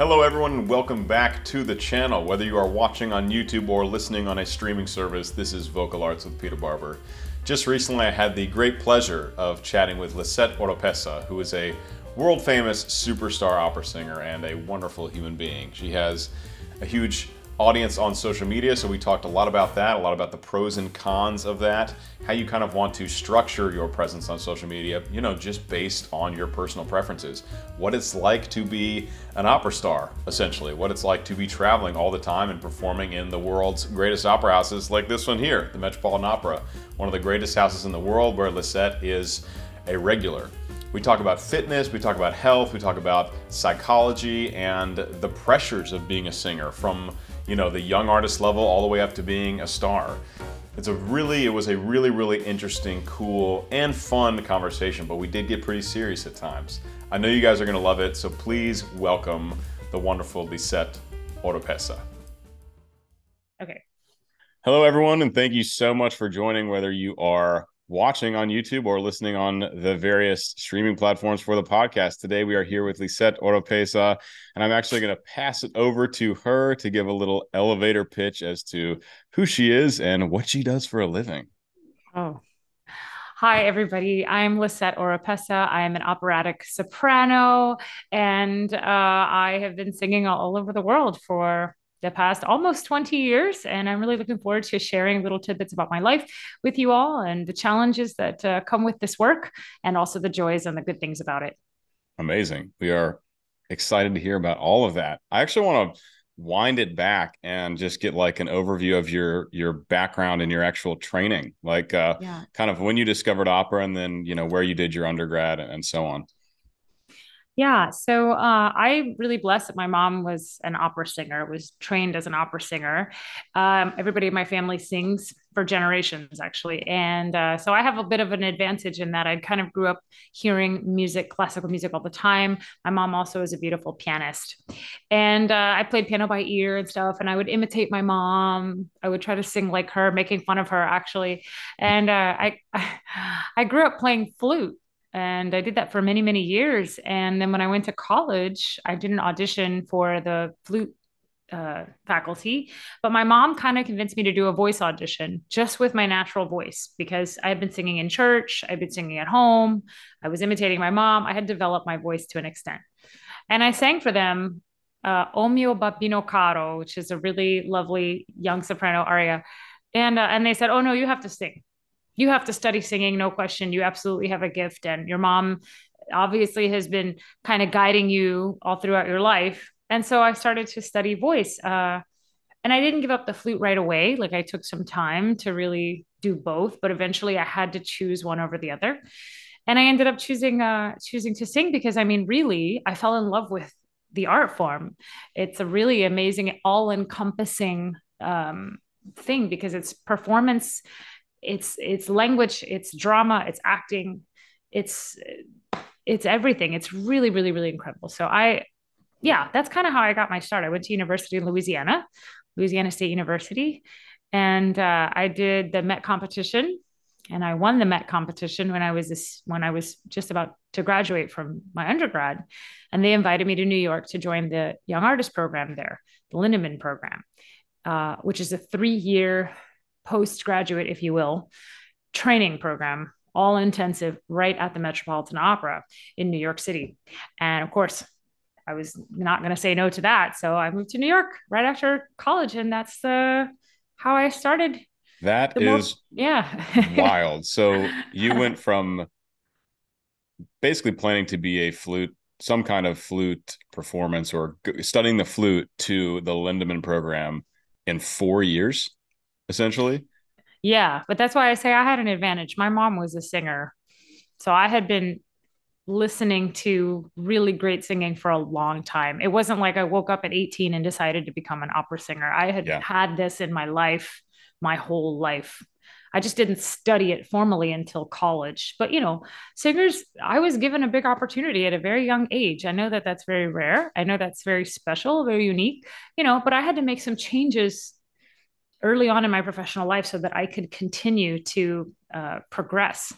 Hello, everyone, and welcome back to the channel. Whether you are watching on YouTube or listening on a streaming service, this is Vocal Arts with Peter Barber. Just recently, I had the great pleasure of chatting with Lisette Oropesa, who is a world famous superstar opera singer and a wonderful human being. She has a huge audience on social media, so we talked a lot about that, a lot about the pros and cons of that, how you kind of want to structure your presence on social media, you know, just based on your personal preferences. What it's like to be an opera star, essentially, what it's like to be traveling all the time and performing in the world's greatest opera houses like this one here, the Metropolitan Opera, one of the greatest houses in the world where Lisette is a regular. We talk about fitness, we talk about health, we talk about psychology and the pressures of being a singer from you know, the young artist level all the way up to being a star. It's a really, it was a really, really interesting, cool, and fun conversation, but we did get pretty serious at times. I know you guys are gonna love it, so please welcome the wonderful Lisette Oropesa. Okay. Hello, everyone, and thank you so much for joining, whether you are watching on YouTube or listening on the various streaming platforms for the podcast. Today we are here with Lisette Oropesa, and I'm actually going to pass it over to her to give a little elevator pitch as to who she is and what she does for a living. Oh. Hi, everybody. I'm Lisette Oropesa. I am an operatic soprano, and uh, I have been singing all over the world for the past almost 20 years. And I'm really looking forward to sharing little tidbits about my life with you all and the challenges that uh, come with this work and also the joys and the good things about it. Amazing. We are excited to hear about all of that. I actually want to wind it back and just get like an overview of your your background and your actual training like uh yeah. kind of when you discovered opera and then you know where you did your undergrad and so on yeah. So uh, I really blessed that my mom was an opera singer, was trained as an opera singer. Um, everybody in my family sings for generations, actually. And uh, so I have a bit of an advantage in that I kind of grew up hearing music, classical music all the time. My mom also is a beautiful pianist. And uh, I played piano by ear and stuff. And I would imitate my mom. I would try to sing like her, making fun of her, actually. And uh, I, I grew up playing flute and I did that for many, many years. And then when I went to college, I did an audition for the flute uh, faculty, but my mom kind of convinced me to do a voice audition just with my natural voice because I had been singing in church, I'd been singing at home, I was imitating my mom, I had developed my voice to an extent. And I sang for them uh, O mio babbino caro, which is a really lovely young soprano aria. And, uh, and they said, Oh, no, you have to sing you have to study singing, no question. You absolutely have a gift. And your mom obviously has been kind of guiding you all throughout your life. And so I started to study voice. Uh, and I didn't give up the flute right away. Like I took some time to really do both, but eventually I had to choose one over the other. And I ended up choosing uh, choosing to sing because I mean, really, I fell in love with the art form. It's a really amazing, all-encompassing um, thing because it's performance it's it's language it's drama it's acting it's it's everything. It's really really really incredible. So i yeah that's kind of how i got my start. I went to university in louisiana louisiana state university and uh, i did the met competition and i won the met competition when i was this when i was just about to graduate from my undergrad and they invited me to new york to join the young artist program there the lindemann program uh, which is a three year postgraduate, if you will, training program, all intensive, right at the Metropolitan Opera in New York City. And of course, I was not going to say no to that. So I moved to New York right after college, and that's uh, how I started. That is more, yeah wild. So you went from basically planning to be a flute, some kind of flute performance, or studying the flute to the Lindemann program in four years essentially. Yeah, but that's why I say I had an advantage. My mom was a singer. So I had been listening to really great singing for a long time. It wasn't like I woke up at 18 and decided to become an opera singer. I had yeah. had this in my life, my whole life. I just didn't study it formally until college. But, you know, singers, I was given a big opportunity at a very young age. I know that that's very rare. I know that's very special, very unique, you know, but I had to make some changes early on in my professional life so that I could continue to uh, progress.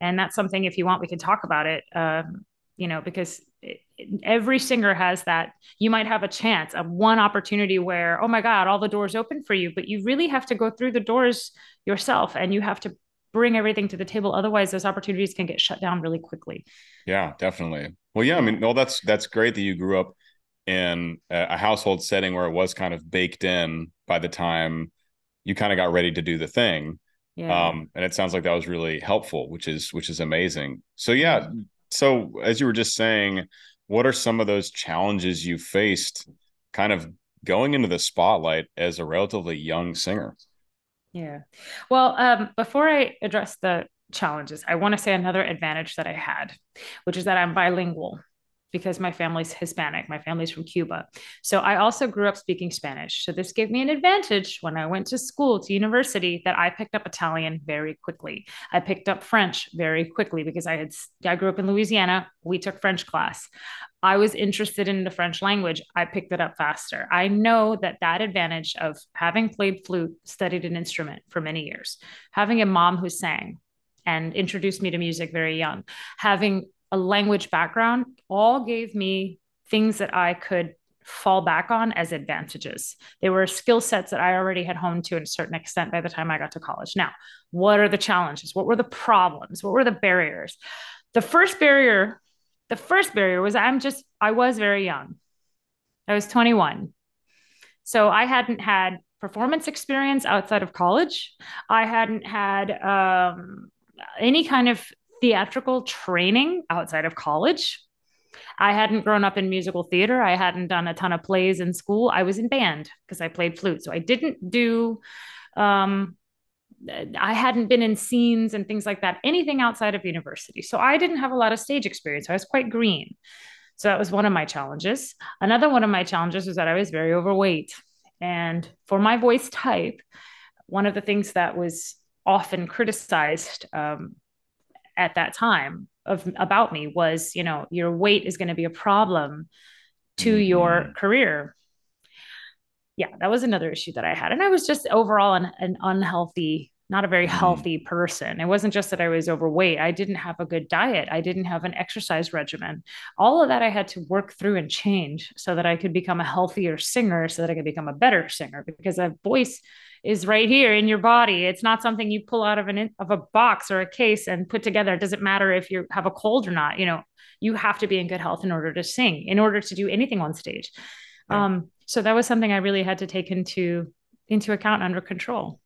And that's something, if you want, we can talk about it. Um, you know, because every singer has that you might have a chance of one opportunity where oh my god all the doors open for you but you really have to go through the doors yourself and you have to bring everything to the table otherwise those opportunities can get shut down really quickly yeah definitely well yeah i mean well that's that's great that you grew up in a household setting where it was kind of baked in by the time you kind of got ready to do the thing. Yeah. um and it sounds like that was really helpful which is which is amazing. So yeah so as you were just saying what are some of those challenges you faced kind of going into the spotlight as a relatively young singer? Yeah. Well, um, before I address the challenges, I want to say another advantage that I had, which is that I'm bilingual because my family's Hispanic. My family's from Cuba. So I also grew up speaking Spanish. So this gave me an advantage when I went to school, to university, that I picked up Italian very quickly. I picked up French very quickly because I had I grew up in Louisiana. We took French class. I was interested in the French language. I picked it up faster. I know that that advantage of having played flute, studied an instrument for many years, having a mom who sang and introduced me to music very young, having a language background all gave me things that I could fall back on as advantages. They were skill sets that I already had honed to a certain extent by the time I got to college. Now, what are the challenges? What were the problems? What were the barriers? The first barrier, the first barrier was I'm just, I was very young. I was 21. So I hadn't had performance experience outside of college. I hadn't had um, any kind of theatrical training outside of college. I hadn't grown up in musical theater. I hadn't done a ton of plays in school. I was in band because I played flute. So I didn't do, um, I hadn't been in scenes and things like that, anything outside of university. So I didn't have a lot of stage experience. I was quite green. So that was one of my challenges. Another one of my challenges was that I was very overweight. And for my voice type, one of the things that was often criticized um, at that time of about me was you know your weight is going to be a problem to mm-hmm. your career. Yeah that was another issue that i had. And i was just overall an, an unhealthy not a very mm-hmm. healthy person. It wasn't just that i was overweight. I didn't have a good diet. I didn't have an exercise regimen. All of that i had to work through and change so that i could become a healthier singer so that i could become a better singer because a voice is right here in your body. It's not something you pull out of an of a box or a case and put together. It doesn't matter if you have a cold or not. You know, you have to be in good health in order to sing, in order to do anything on stage. Right. Um, so that was something I really had to take into into account under control.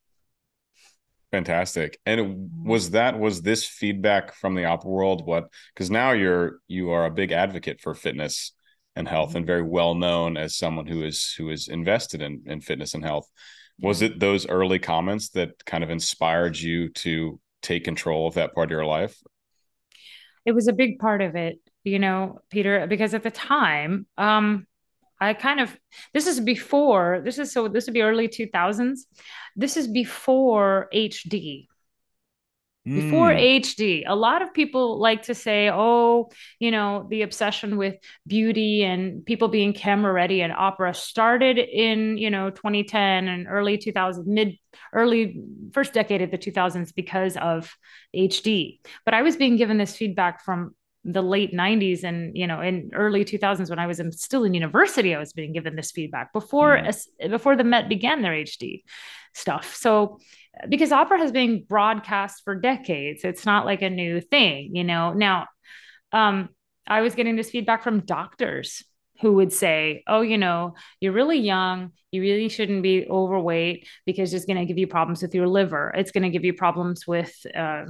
Fantastic. And was that was this feedback from the opera world what because now you're you are a big advocate for fitness and health mm-hmm. and very well known as someone who is who is invested in in fitness and health was it those early comments that kind of inspired you to take control of that part of your life? It was a big part of it you know peter because at the time um i kind of this is before this is so this would be early 2000s this is before hd before mm. HD. A lot of people like to say, oh, you know, the obsession with beauty and people being camera ready and opera started in, you know, 2010 and early 2000, mid, early first decade of the 2000s because of HD. But I was being given this feedback from the late 90s and you know in early 2000s when i was in, still in university i was being given this feedback before mm. before the met began their hd stuff so because opera has been broadcast for decades it's not like a new thing you know now um i was getting this feedback from doctors who would say, Oh, you know, you're really young. You really shouldn't be overweight because it's going to give you problems with your liver. It's going to give you problems with uh,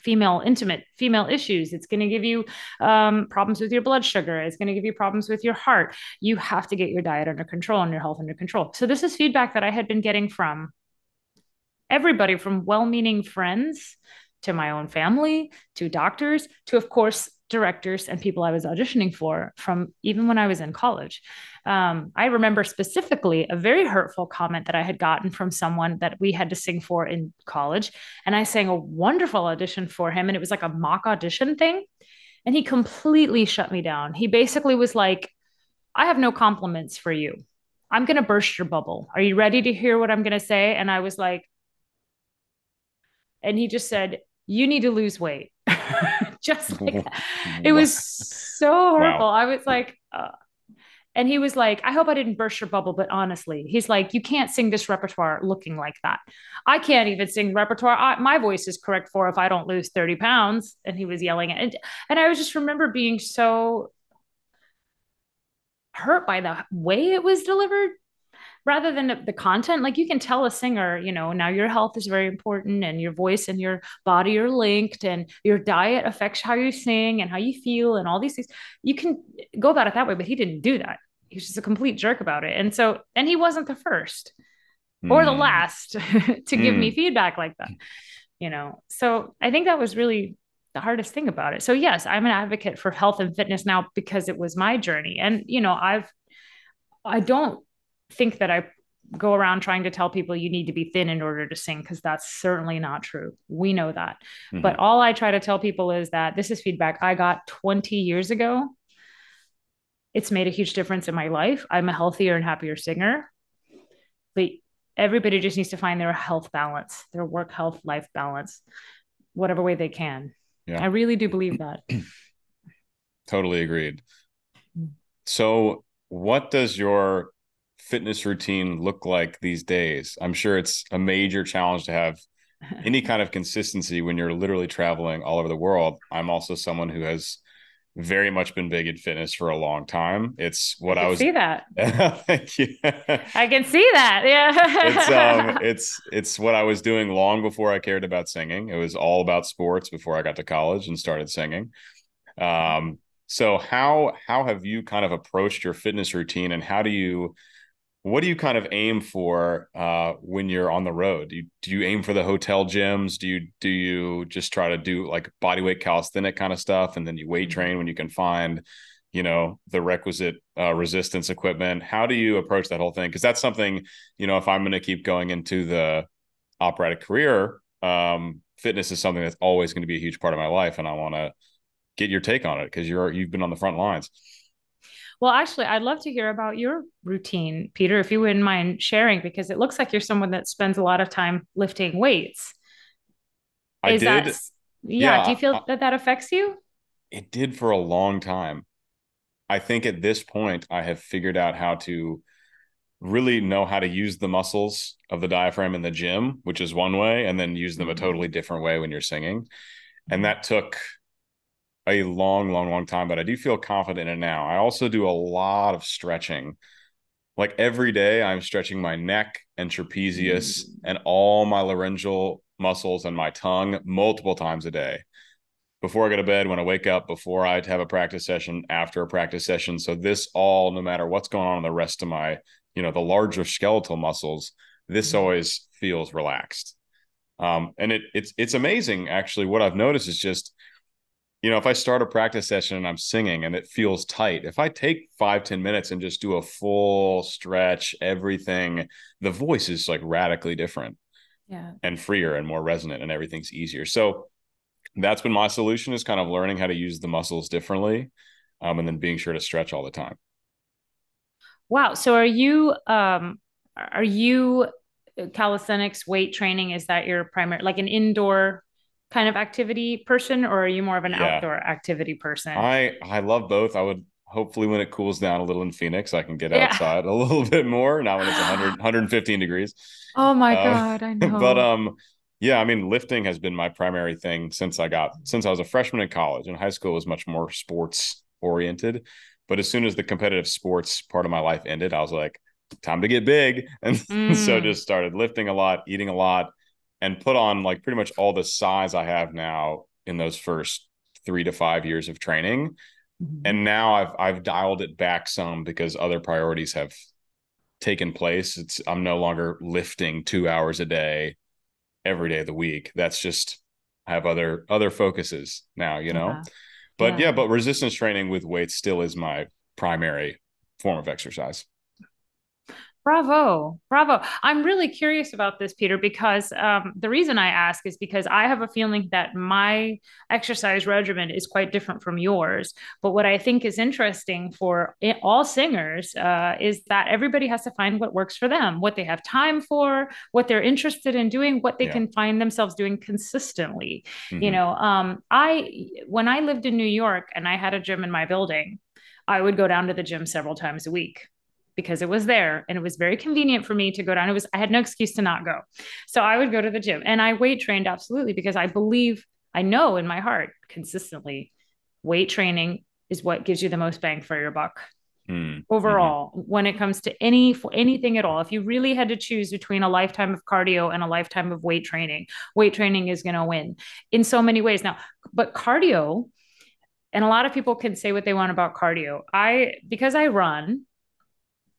female intimate female issues. It's going to give you um, problems with your blood sugar. It's going to give you problems with your heart. You have to get your diet under control and your health under control. So this is feedback that i had been getting from everybody from well-meaning friends to my own family to doctors to of course directors and people I was auditioning for from even when I was in college. Um, I remember specifically a very hurtful comment that I had gotten from someone that we had to sing for in college. And I sang a wonderful audition for him, and it was like a mock audition thing. And he completely shut me down. He basically was like, I have no compliments for you. I'm going to burst your bubble. Are you ready to hear what I'm going to say? And I was like, and he just said, You need to lose weight. just like that. It was so horrible. Wow. I was like, uh, and he was like, I hope I didn't burst your bubble, but honestly, he's like, you can't sing this repertoire looking like that. I can't even sing repertoire. I, my voice is correct for if I don't lose 30 pounds. And he was yelling at, and, and I was just remember being so hurt by the way it was delivered rather than the content like you can tell a singer you know now your health is very important and your voice and your body are linked and your diet affects how you sing and how you feel and all these things you can go about it that way but he didn't do that he was just a complete jerk about it and so and he wasn't the first mm. or the hmm. last to mm. give me hmm. feedback like that you know so i think that was really the hardest thing about it so yes i'm an advocate for health and fitness now because it was my journey and you know i've i don't think that I go around trying to tell people you need to be thin in order to sing because that's certainly not true. We know that. Mm-hmm. But all I try to tell people is that this is feedback I got 20 years ago. It's made a huge difference in my life. I'm a healthier and happier singer. But everybody just needs to find their health balance, their work health life balance, whatever way they can. Yeah. I really do believe that. totally agreed. Mm. So, what does your fitness routine look like these days? I'm sure it's a major challenge to have any kind of consistency when you're literally traveling all over the world. I'm also someone who has very much been big in fitness for a long time. It's what I, I was see that. Thank you. I can see that. Yeah. it's um it's it's what I was doing long before I cared about singing. It was all about sports before I got to college and started singing. Um so how how have you kind of approached your fitness routine and how do you what do you kind of aim for uh, when you're on the road? Do you, do you aim for the hotel gyms? Do you do you just try to do like bodyweight calisthenic kind of stuff, and then you weight train when you can find, you know, the requisite uh, resistance equipment? How do you approach that whole thing? Because that's something, you know, if I'm going to keep going into the operatic career, um, fitness is something that's always going to be a huge part of my life, and I want to get your take on it because you're you've been on the front lines. Well, actually, I'd love to hear about your routine, Peter, if you wouldn't mind sharing, because it looks like you're someone that spends a lot of time lifting weights. I Is did. That, yeah, yeah. Do you feel I, that that affects you? It did for a long time. I think at this point, I have figured out how to really know how to use the muscles of the diaphragm in the gym, which is one way, and then use them a mm-hmm. totally different way when you're singing. And that took a long, long, long time, but I do feel confident in it now. I also do a lot of stretching. Like every day, I'm stretching my neck and trapezius mm. and all my laryngeal muscles and my tongue multiple times a day. Before I go to bed, when I wake up, before I have a practice session, after a practice session. So this all, no matter what's going on in the rest of my, you know, the larger skeletal muscles, this mm. always feels relaxed. Um, and it it's it's amazing actually. What I've noticed is just you know, if I start a practice session and I'm singing and it feels tight, if I take five ten minutes and just do a full stretch, everything, the voice is like radically different. Yeah. And freer and more resonant and everything's easier. So that's been my solution is kind of learning how to use the muscles differently. Um, and then being sure to stretch all the time. Wow. So are you um are you uh, calisthenics weight training? Is that your primary like an indoor kind of activity person or are you more of an yeah. outdoor activity person? I I love both. I would hopefully when it cools down a little in Phoenix, I can get yeah. outside a little bit more. Now when it's 100 115 degrees. Oh my uh, god, I know. But um yeah, I mean lifting has been my primary thing since I got since I was a freshman in college. In high school was much more sports oriented, but as soon as the competitive sports part of my life ended, I was like time to get big and mm. so just started lifting a lot, eating a lot and put on like pretty much all the size I have now in those first three to five years of training. Mm-hmm. And now I've I've dialed it back some because other priorities have taken place. It's I'm no longer lifting two hours a day every day of the week. That's just I have other other focuses now, you know. Uh-huh. But yeah. yeah, but resistance training with weights still is my primary form of exercise. Bravo. Bravo. I'm really curious about this, Peter, because um, the reason I ask is because I have a feeling that my exercise regimen is quite different from yours. But what I think is interesting for all singers uh, is that everybody has to find what works for them, what they have time for, what they're interested in doing, what they yeah. can find themselves doing consistently. Mm-hmm. You know, um, I, when I lived in New York and I had a gym in my building, I would go down to the gym several times a week because it was there and it was very convenient for me to go down. It was, I had no excuse to not go. So I would go to the gym and I weight trained absolutely because I believe, I know in my heart consistently, weight training is what gives you the most bang for your buck. Mm. Overall, mm-hmm. when it comes to any for anything at all, if you really had to choose between a lifetime of cardio and a lifetime of weight training, weight training is going to win in so many ways. Now, but cardio, and a lot of people can say what they want about cardio. I because I run,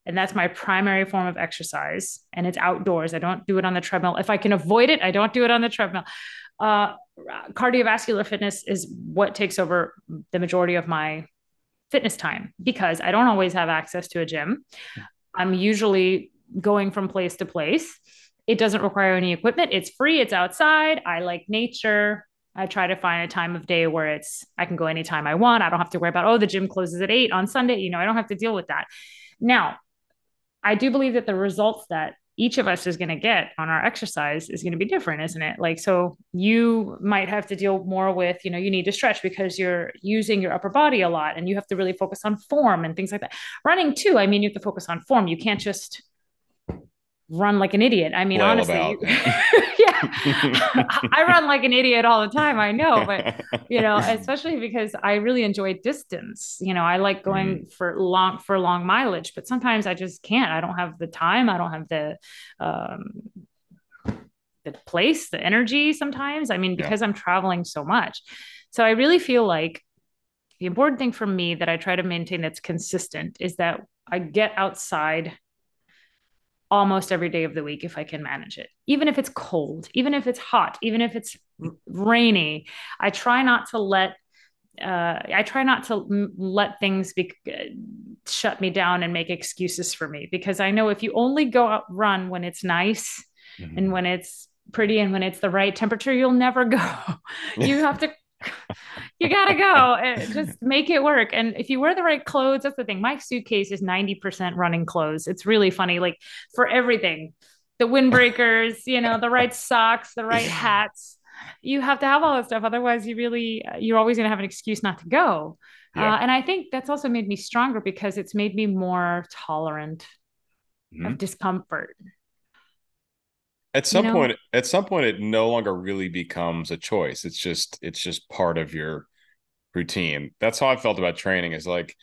and that's my primary form of exercise. And it's outdoors. I don't do it on the treadmill. If i can avoid it i don't do it on the treadmill. Uh, cardiovascular fitness is what takes over the majority of my fitness time because i don't always have access to a gym. I'm usually going from place to place. It doesn't require any equipment. It's free. It's outside. I like nature. I try to find a time of day where it's I can go anytime I want. I don't have to worry about oh the gym closes at 8 on Sunday, you know, I don't have to deal with that. Now, I do believe that the results that each of us is going to get on our exercise is going to be different isn't it? Like so you might have to deal more with you know you need to stretch because you're using your upper body a lot and you have to really focus on form and things like that. Running too i mean you have to focus on form. You can't just run like an idiot. I mean honestly I run like an idiot all the time. I know, but you know, especially because I really enjoy distance. You know, I like going mm. for long for long mileage, but sometimes I just can't. I don't have the time. I don't have the um, the place, the energy. Sometimes, I mean, because yeah. I'm traveling so much, so I really feel like the important thing for me that I try to maintain that's consistent is that I get outside almost every day of the week if I can manage it. Even if it's cold, even if it's hot, even if it's rainy, I try not to let uh, I try not to m- let things be uh, shut me down and make excuses for me because I know if you only go out run when it's nice mm-hmm. and when it's pretty and when it's the right temperature, you'll never go. you have to you gotta go and just make it work. And if you wear the right clothes, that's the thing. My suitcase is 90% running clothes. It's really funny. Like for everything, the windbreakers, you know, the right socks, the right hats. You have to have all that stuff. Otherwise, you really, you're always going to have an excuse not to go. Yeah. Uh, and I think that's also made me stronger because it's made me more tolerant mm-hmm. of discomfort at some you know? point at some point it no longer really becomes a choice it's just it's just part of your routine that's how i felt about training is like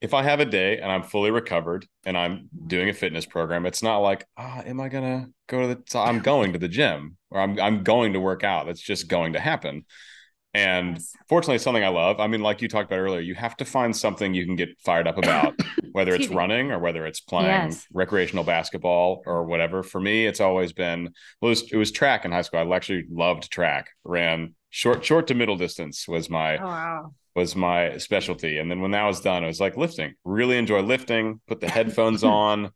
if i have a day and i'm fully recovered and i'm doing a fitness program it's not like ah oh, am i gonna go to the i'm going to the gym or i'm, I'm going to work out it's just going to happen and yes. fortunately, it's something I love. I mean, like you talked about earlier, you have to find something you can get fired up about, whether it's running or whether it's playing yes. recreational basketball or whatever. For me, it's always been well, it was, it was track in high school. I actually loved track. Ran short, short to middle distance was my oh, wow. was my specialty. And then when that was done, it was like lifting. Really enjoy lifting. Put the headphones on,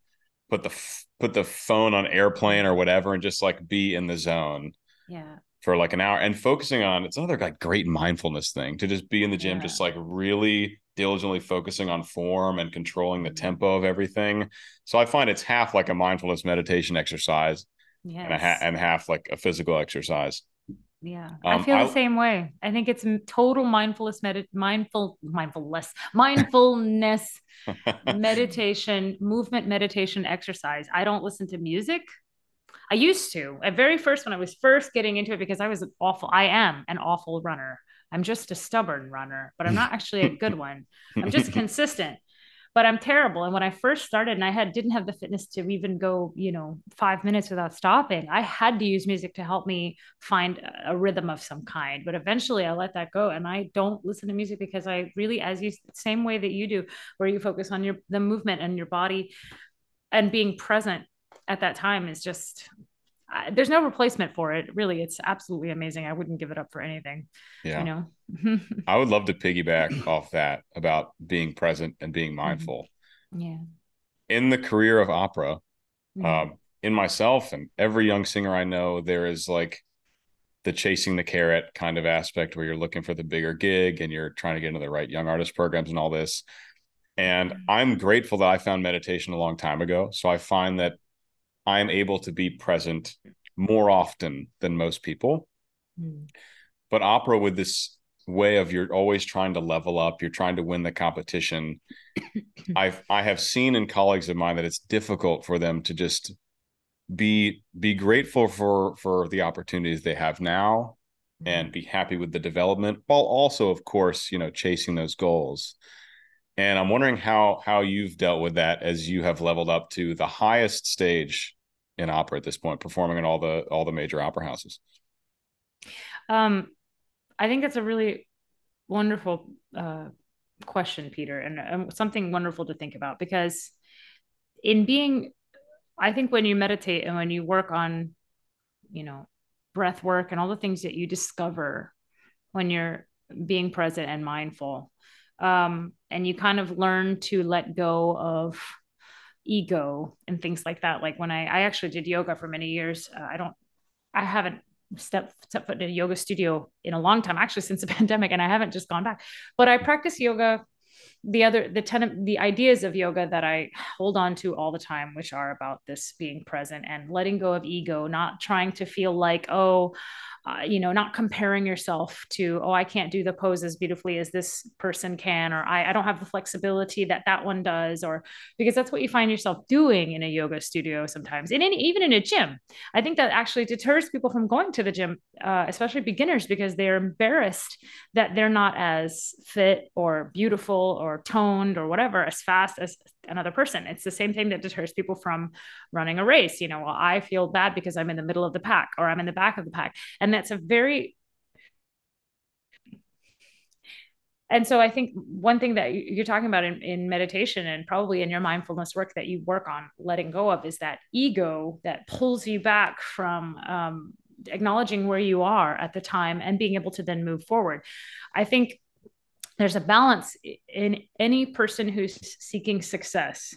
put the put the phone on airplane or whatever, and just like be in the zone. Yeah for like an hour and focusing on it's another like great mindfulness thing to just be in the gym yeah. just like really diligently focusing on form and controlling the tempo of everything so i find it's half like a mindfulness meditation exercise yes. and, ha- and half like a physical exercise yeah, um, I feel the I, same way. I think it's total mindfulness, med- mindful, mindfulness, mindfulness, meditation, movement, meditation, exercise. I don't listen to music. I used to at very first when I was first getting into it because I was an awful. I am an awful runner. I'm just a stubborn runner, but I'm not actually a good one. I'm just consistent, but I'm terrible. And when I first started and I had didn't have the fitness to even go, you know, five minutes without stopping, I had to use music to help me find a rhythm of some kind. But eventually I let that go and I don't listen to music because I really, as you same way that you do, where you focus on your the movement and your body and being present at that time is just uh, there's no replacement for it really it's absolutely amazing i wouldn't give it up for anything yeah you know i would love to piggyback off that about being present and being mm-hmm. mindful yeah in the career of opera, mm-hmm. um, in myself and every young singer I know, there is like the chasing the carrot kind of aspect where you're looking for the bigger gig and you're trying to get into the right young artist programs and all this. And mm-hmm. I'm grateful that I found meditation a long time ago. So I find that I'm able to be present more often than most people. Mm. But opera with this way of you're always trying to level up, you're trying to win the competition. I've I have seen in colleagues of mine that it's difficult for them to just be be grateful for for the opportunities they have now and mm-hmm. be happy with the development while also of course you know chasing those goals and i'm wondering how how you've dealt with that as you have leveled up to the highest stage in opera at this point performing in all the all the major opera houses. Um i think that's a really wonderful uh question peter and um, something wonderful to think about because in being I think when you meditate and when you work on, you know, breath work and all the things that you discover when you're being present and mindful, um, and you kind of learn to let go of ego and things like that. Like when I, I actually did yoga for many years, uh, I don't, I haven't stepped step foot in a yoga studio in a long time, actually since the pandemic, and I haven't just gone back. But I practice yoga the other the ten the ideas of yoga that i hold on to all the time which are about this being present and letting go of ego not trying to feel like oh uh, you know, not comparing yourself to, oh, I can't do the pose as beautifully as this person can, or I, I don't have the flexibility that that one does, or because that's what you find yourself doing in a yoga studio sometimes, and in, even in a gym. I think that actually deters people from going to the gym, uh, especially beginners, because they're embarrassed that they're not as fit or beautiful or toned or whatever as fast as another person. It's the same thing that deters people from running a race. You know, well, I feel bad because I'm in the middle of the pack or I'm in the back of the pack. And that's a very and so i think one thing that you're talking about in, in meditation and probably in your mindfulness work that you work on letting go of is that ego that pulls you back from um, acknowledging where you are at the time and being able to then move forward i think there's a balance in any person who's seeking success.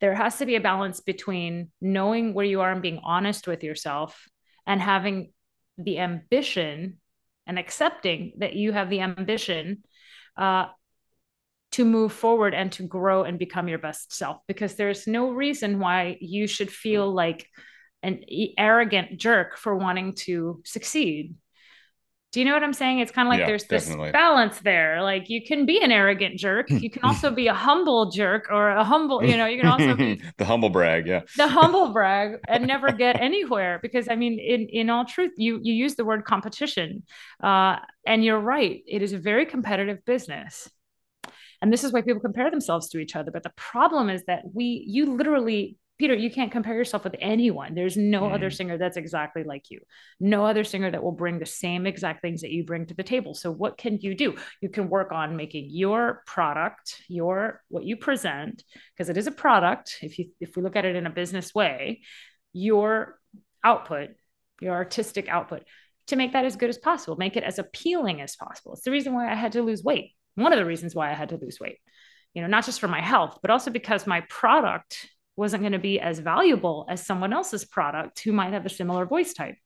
There has to be a balance between knowing where you are and being honest with yourself and having the ambition and accepting that you have the ambition uh, to move forward and to grow and become your best self because there's no reason why you should feel like an arrogant jerk for wanting to succeed do you know what I'm saying? It's kind of like yeah, there's definitely. this balance there. Like you can be an arrogant jerk. You can also be a humble jerk or a humble, you know, you can also be the humble brag, yeah. The humble brag and never get anywhere. Because I mean, in in all truth, you you use the word competition. Uh, and you're right. It is a very competitive business. And this is why people compare themselves to each other. But the problem is that we you literally Peter, you can't compare yourself with anyone. There's no mm. other singer that's exactly like you. No other singer that will bring the same exact things that you bring to the table. So what can you do? You can work on making your product, your what you present, because it is a product. If you if we look at it in a business way, your output, your artistic output, to make that as good as possible, make it as appealing as possible. It's the reason why I had to lose weight. One of the reasons why I had to lose weight. You know, not just for my health, but also because my product wasn't going to be as valuable as someone else's product who might have a similar voice type.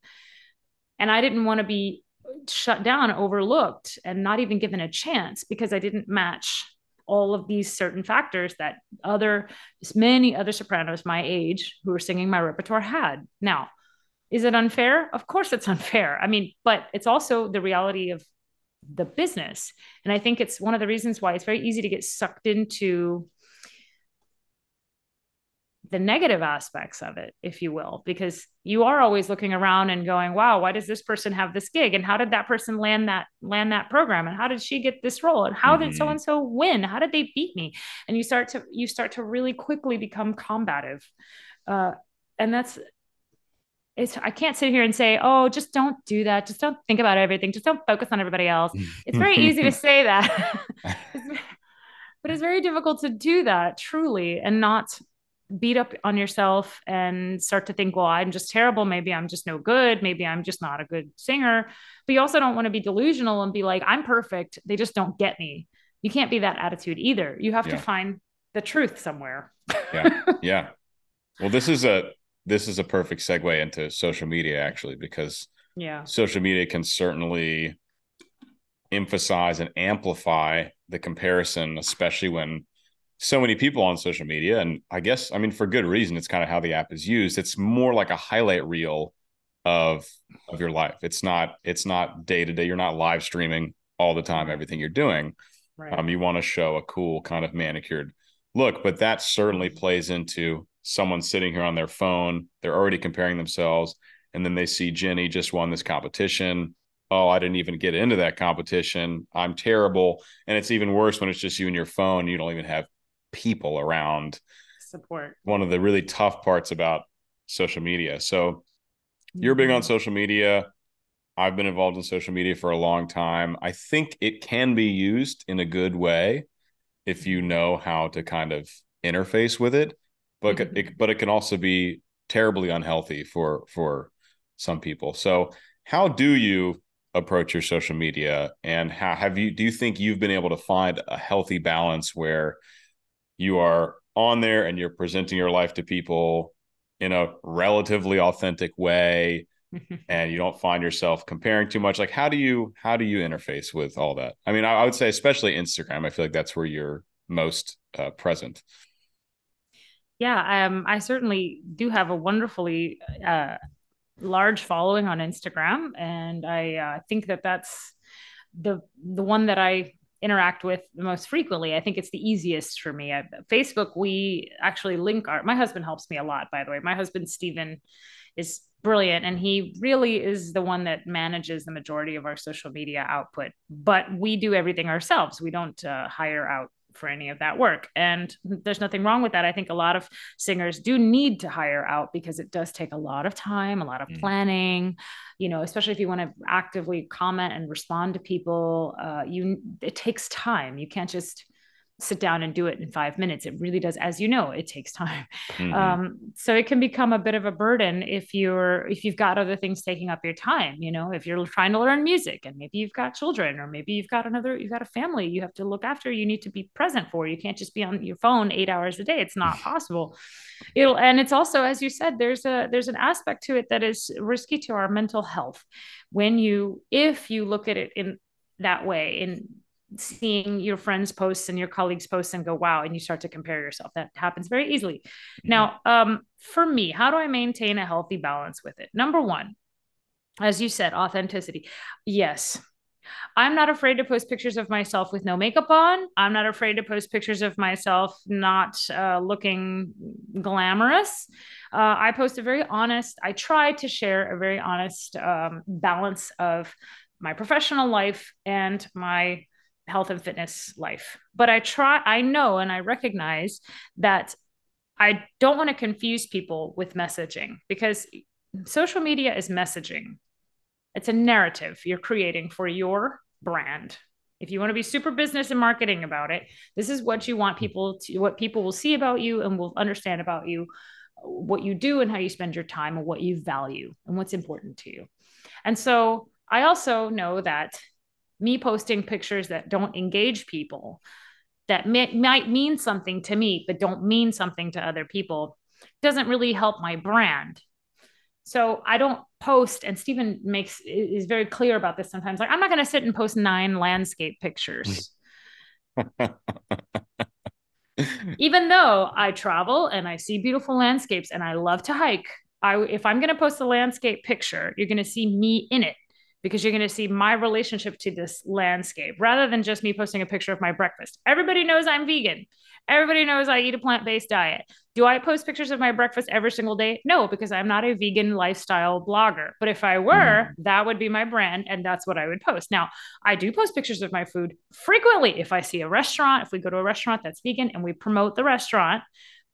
And I didn't want to be shut down, overlooked, and not even given a chance because I didn't match all of these certain factors that other many other sopranos my age who were singing my repertoire had. Now, is it unfair? Of course it's unfair. I mean, but it's also the reality of the business. And I think it's one of the reasons why it's very easy to get sucked into the negative aspects of it, if you will, because you are always looking around and going, wow, why does this person have this gig? And how did that person land that land that program? And how did she get this role? And how mm-hmm. did so and so win? How did they beat me? And you start to you start to really quickly become combative. Uh, and that's it's I can't sit here and say, oh, just don't do that. Just don't think about everything. Just don't focus on everybody else. It's very easy to say that. but it's very difficult to do that truly and not beat up on yourself and start to think, well, I'm just terrible. Maybe I'm just no good. Maybe I'm just not a good singer. But you also don't want to be delusional and be like, I'm perfect. They just don't get me. You can't be that attitude either. You have yeah. to find the truth somewhere. yeah. Yeah. Well, this is a this is a perfect segue into social media actually because yeah. Social media can certainly emphasize and amplify the comparison especially when so many people on social media and I guess I mean for good reason it's kind of how the app is used. It's more like a highlight reel of of your life. It's not it's not day to day. You're not live streaming all the time everything you're doing. Right. Um, you want to show a cool kind of manicured look, but that certainly plays into someone sitting here on their phone. They're already comparing themselves, and then they see Jenny just won this competition. Oh, I didn't even get into that competition. I'm terrible. And it's even worse when it's just you and your phone. You don't even have people around. Support. One of the really tough parts about social media. So you're big on mm-hmm. social media. I've been involved in social media for a long time. I think it can be used in a good way if you know how to kind of interface with it, but mm-hmm. it, but it can also be terribly unhealthy for for some people. So, how do you approach your social media, and how have you? Do you think you've been able to find a healthy balance where you are on there and you're presenting your life to people in a relatively authentic way? and you don't find yourself comparing too much like how do you how do you interface with all that i mean i, I would say especially instagram i feel like that's where you're most uh, present yeah um, i certainly do have a wonderfully uh, large following on instagram and i uh, think that that's the the one that i interact with the most frequently. I think it's the easiest for me. I, Facebook, we actually link our. My husband helps me a lot, by the way. My husband Steven is brilliant and he really is the one that manages the majority of our social media output but we do everything ourselves we don't uh, hire out for any of that work. And there's nothing wrong with that. I think a lot of singers do need to hire out because it does take a lot of time a lot of mm. planning. You know especially if you want to actively comment and respond to people uh, you it takes time. You can't just sit down and do it in five minutes. It really does, as you know, it takes time. Mm-hmm. Um, so it can become a bit of a burden if you're if you've got other things taking up your time. You know, if you're trying to learn music and maybe you've got children or maybe you've got another you've got a family you have to look after. You need to be present for. You can't just be on your phone eight hours a day. It's not possible. It'll and it's also as you said, there's a there's an aspect to it that is risky to our mental health when you if you look at it in that way in seeing your friends posts and your colleagues posts and go wow and you start to compare yourself that happens very easily mm-hmm. now um, for me how do i maintain a healthy balance with it number one as you said authenticity yes I'm not afraid to post pictures of myself with no makeup on. I'm not afraid to post pictures of myself not uh, looking glamorous. Uh, I post a very honest, I try to share a very honest um, balance of my professional life and my health and fitness life. But I try, I know and I recognize that I don't want to confuse people with messaging because social media is messaging. It's a narrative you're creating for your brand. If you want to be super business and marketing about it, this is what you want people to, what people will see about you and will understand about you, what you do and how you spend your time and what you value and what's important to you. And so I also know that me posting pictures that don't engage people that may, might mean something to me but don't mean something to other people doesn't really help my brand. So i don't post and steven makes is very clear about this sometimes like i'm not going to sit and post nine landscape pictures. Even though i travel and i see beautiful landscapes and i love to hike I, if i'm going to post a landscape picture you're going to see me in it because you're going to see my relationship to this landscape rather than just me posting a picture of my breakfast. Everybody knows I'm vegan. Everybody knows I eat a plant based diet. Do I post pictures of my breakfast every single day? No, because I'm not a vegan lifestyle blogger. But if I were, mm. that would be my brand and that's what I would post. Now, I do post pictures of my food frequently. If I see a restaurant, if we go to a restaurant that's vegan and we promote the restaurant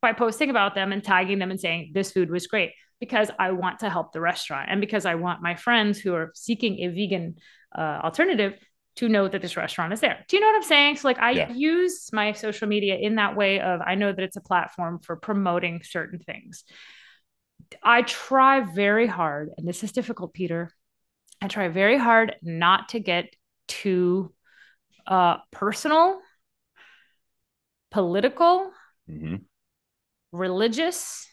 by posting about them and tagging them and saying, this food was great because I want to help the restaurant and because I want my friends who are seeking a vegan uh, alternative to know that this restaurant is there. Do you know what I'm saying? So like I yeah. use my social media in that way of I know that it's a platform for promoting certain things. I try very hard and this is difficult Peter. I try very hard not to get too uh, personal, political, mm-hmm. religious,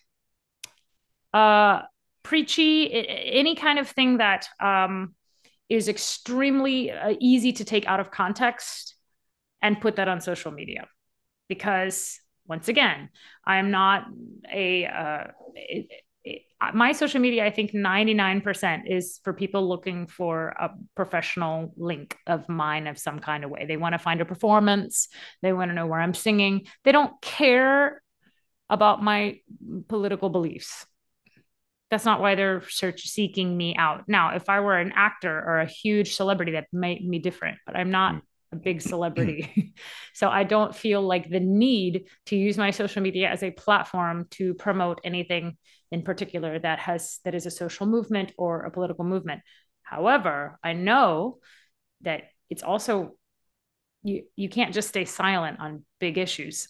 uh, preachy, any kind of thing that um, is extremely uh, easy to take out of context and put that on social media. Because once again, I am not a, uh, it, my social media, I think 99% is for people looking for a professional link of mine of some kind of way. They want to find a performance, they want to know where I'm singing. They don't care about my political beliefs that's not why they're search seeking me out. Now, if I were an actor or a huge celebrity, that might be different, but I'm not mm. a big celebrity. so I don't feel like the need to use my social media as a platform to promote anything in particular that has that is a social movement or a political movement. However, I know that it's also you you can't just stay silent on big issues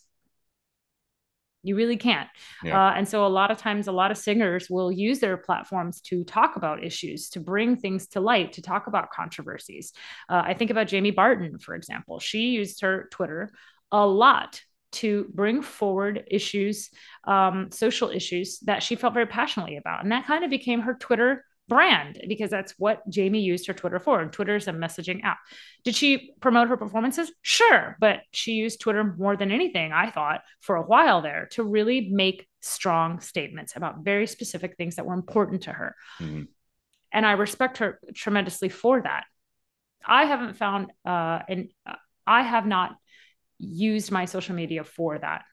you really can't. Yeah. Uh, and so a lot of times, a lot of singers will use their platforms to talk about issues, to bring things to light, to talk about controversies. Uh, I think about Jamie Barton, for example. She used her Twitter a lot to bring forward issues, um, social issues that she felt very passionately about. And that kind of became her Twitter brand because that's what Jamie used her Twitter for. And Twitter is a messaging app. Did she promote her performances? Sure, but she used Twitter more than anything, I thought, for a while there to really make strong statements about very specific things that were important to her. Mm-hmm. And I respect her tremendously for that. I haven't found, uh, and uh, I have not used my social media for that.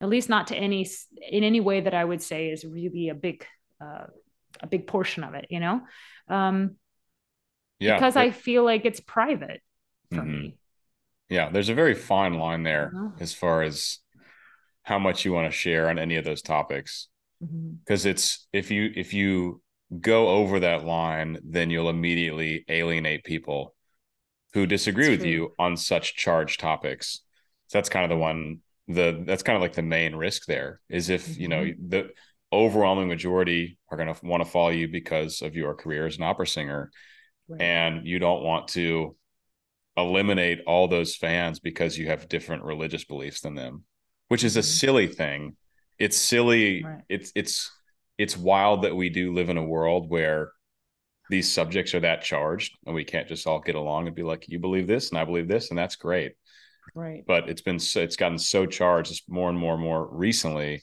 At least not to any in any way that I would say is really a big uh, a big portion of it, you know? Um, yeah. Because I feel like it's private for mm-hmm. me. Yeah. There's a very fine line there as far as how much you want to share on any of those topics. Because mm-hmm. it's, if you, if you go over that line, then you'll immediately alienate people who disagree that's with true. you on such charged topics. So that's kind of the one the that's kind of like the main risk there is if mm-hmm. you know the overwhelming majority are going to want to follow you because of your career as an opera singer right. and you don't want to eliminate all those fans because you have different religious beliefs than them which is a mm-hmm. silly thing it's silly right. it's it's it's wild that we do live in a world where these subjects are that charged and we can't just all get along and be like you believe this and i believe this and that's great right but it's been so it's gotten so charged more and more and more recently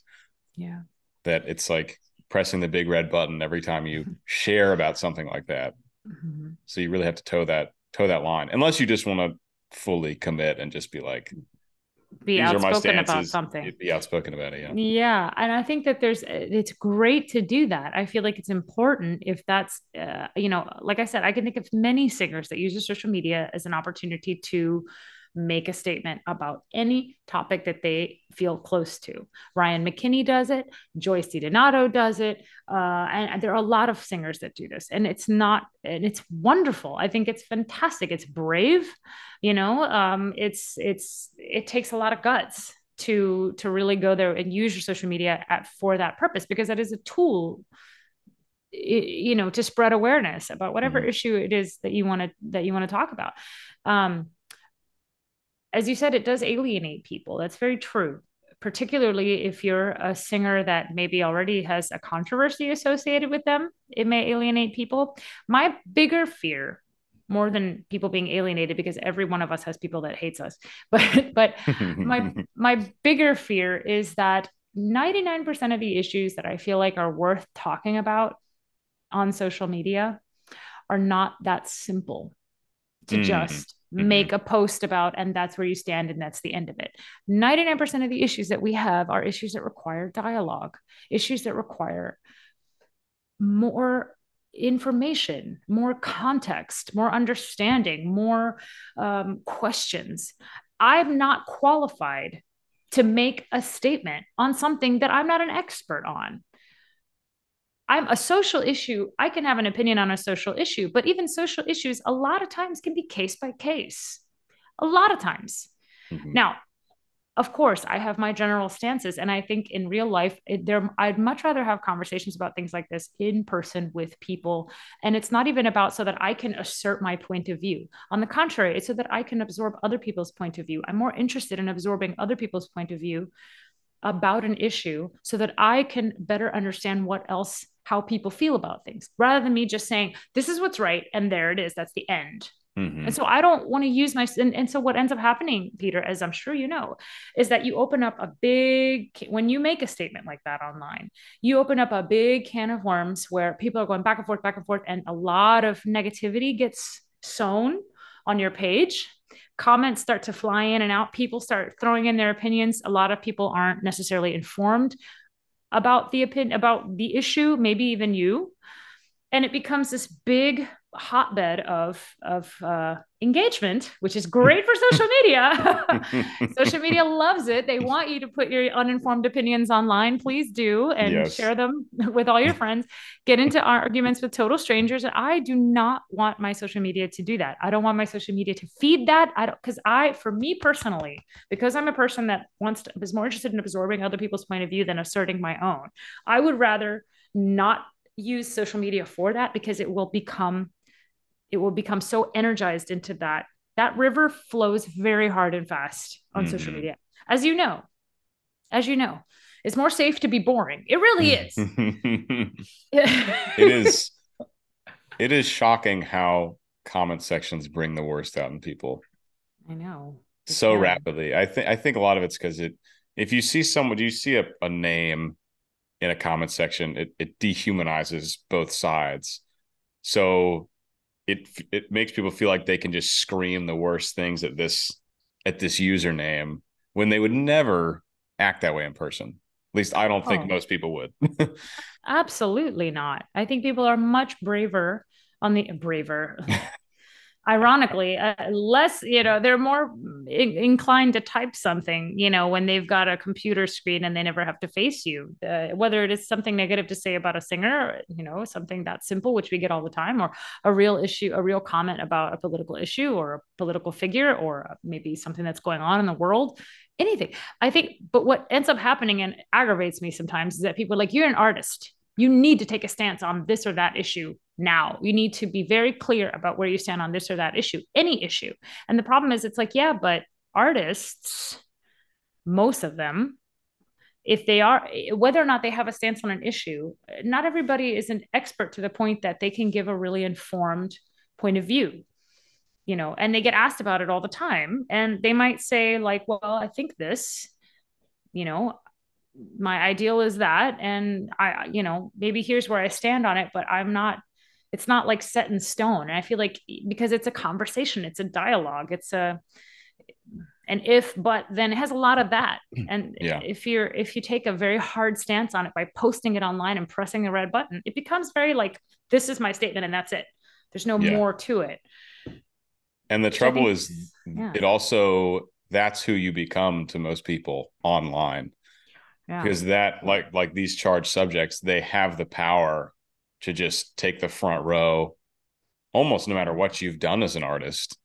yeah that it's like pressing the big red button every time you share about something like that. Mm-hmm. So you really have to toe that toe that line, unless you just want to fully commit and just be like, be outspoken about something. Be outspoken about it. Yeah. Yeah, and I think that there's it's great to do that. I feel like it's important if that's uh, you know, like I said, I can think of many singers that use social media as an opportunity to make a statement about any topic that they feel close to. Ryan McKinney does it, Joyce DiDonato does it, uh, and, and there are a lot of singers that do this, and it's not, and it's wonderful. I think it's fantastic. It's brave, you know. Um, it's it's it takes a lot of guts to to really go there and use your social media at, for that purpose because that is a tool you know to spread awareness about whatever mm-hmm. issue it is that you want to that you want to talk about um as you said, it does alienate people. That's very true, particularly if you're a singer that maybe already has a controversy associated with them. It may alienate people. My bigger fear more than people being alienated because every one of us has people that hates us but but my my bigger fear is that 99% of the issues that i feel like are worth talking about on social media are not that simple to mm. just mm-hmm. make a post about, and that's where you stand, and that's the end of it. 99% of the issues that we have are issues that require dialogue, issues that require more information, more context, more understanding, more um, questions. I'm not qualified to make a statement on something that I'm not an expert on. I'm a social issue. I can have an opinion on a social issue, but even social issues, a lot of times can be case by case. A lot of times. Mm-hmm. Now, of course i have my general stances and i think in real life it, there i'd much rather have conversations about things like this in person with people and it's not even about so that i can assert my point of view on the contrary it's so that i can absorb other people's point of view i'm more interested in absorbing other people's point of view about an issue so that i can better understand what else how people feel about things rather than me just saying this is what's right and there it is that's the end Mm-hmm. And so I don't want to use my and, and so what ends up happening, Peter, as I'm sure you know, is that you open up a big when you make a statement like that online, you open up a big can of worms where people are going back and forth, back and forth, and a lot of negativity gets sown on your page. Comments start to fly in and out. People start throwing in their opinions. A lot of people aren't necessarily informed about the opinion about the issue, maybe even you. And it becomes this big hotbed of of uh, engagement, which is great for social media. social media loves it. They want you to put your uninformed opinions online. Please do and yes. share them with all your friends. Get into arguments with total strangers. And I do not want my social media to do that. I don't want my social media to feed that. I don't because I, for me personally, because I'm a person that wants to is more interested in absorbing other people's point of view than asserting my own. I would rather not use social media for that because it will become it will become so energized into that that river flows very hard and fast on mm-hmm. social media. As you know as you know it's more safe to be boring. It really is. It is. It is shocking how comment sections bring the worst out in people. I know. It's so rapidly. I think i think a lot of it's because it if you see someone do you see a, a name in a comment section it, it dehumanizes both sides. So it it makes people feel like they can just scream the worst things at this at this username when they would never act that way in person. At least I don't think oh. most people would. Absolutely not. I think people are much braver on the braver ironically uh, less you know they're more in- inclined to type something you know when they've got a computer screen and they never have to face you. Uh, whether it is something negative to say about a singer you know something that simple which we get all the time or a real issue a real comment about a political issue or a political figure or maybe something that's going on in the world anything. I think but what ends up happening and aggravates me sometimes is that people like you're an artist. You need to take a stance on this or that issue now. You need to be very clear about where you stand on this or that issue, any issue. And the problem is, it's like, yeah, but artists, most of them, if they are, whether or not they have a stance on an issue, not everybody is an expert to the point that they can give a really informed point of view. You know, and they get asked about it all the time. And they might say, like, well, I think this, you know, my ideal is that and i you know maybe here's where i stand on it but i'm not it's not like set in stone and i feel like because it's a conversation it's a dialogue it's a and if but then it has a lot of that and yeah. if you're if you take a very hard stance on it by posting it online and pressing the red button it becomes very like this is my statement and that's it there's no yeah. more to it and the trouble think, is yeah. it also that's who you become to most people online because that like like these charged subjects they have the power to just take the front row almost no matter what you've done as an artist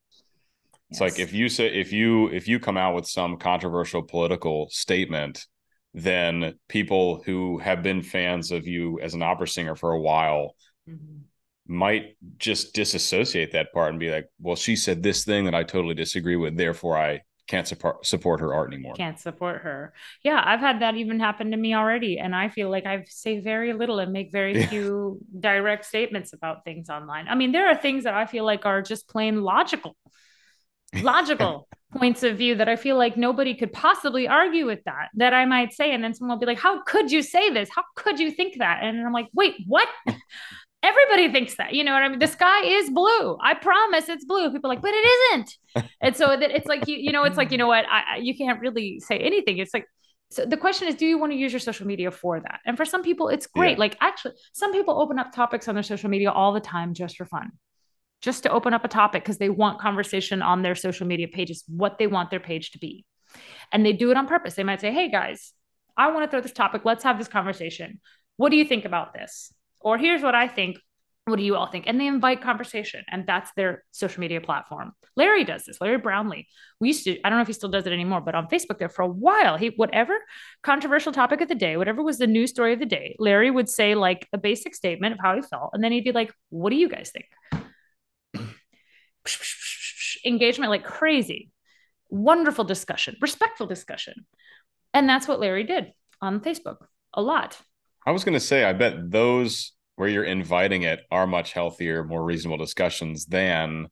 it's like if you say if you if you come out with some controversial political statement then people who have been fans of you as an opera singer for a while mm-hmm. might just disassociate that part and be like well she said this thing that i totally disagree with therefore i can't support support her art anymore. Can't support her. Yeah, I've had that even happen to me already, and I feel like I say very little and make very few direct statements about things online. I mean, there are things that I feel like are just plain logical, logical points of view that I feel like nobody could possibly argue with that. That I might say, and then someone will be like, "How could you say this? How could you think that?" And I'm like, "Wait, what?" Everybody thinks that you know what i mean? The sky is blue. I promise it's blue. People like but it isn't. And so that it's like you you know it's like you know what? I, you can't really say anything. It's like so the question is do you want to use your social media for that? And for some people it's great. Yeah. like actually some people open up topics on their social media all the time just for fun just to open up a topic because they want conversation on their social media pages what they want their page to be. And they do it on purpose. They might say hey guys i want to throw this topic. Let's have this conversation. What do you think about this or here's what I think. what do you all think? And they invite conversation, and that's their social media platform. Larry does this. Larry Brownlee. We used to. I don't know if he still does it anymore, but on Facebook there for a while, he whatever controversial topic of the day, whatever was the news story of the day, Larry would say like a basic statement of how he felt, and then he'd be like, "What do you guys think?" Engagement like crazy. Wonderful discussion, respectful discussion, and that's what Larry did on Facebook a lot. I was going to say, I bet those where you're inviting it are much healthier, more reasonable discussions than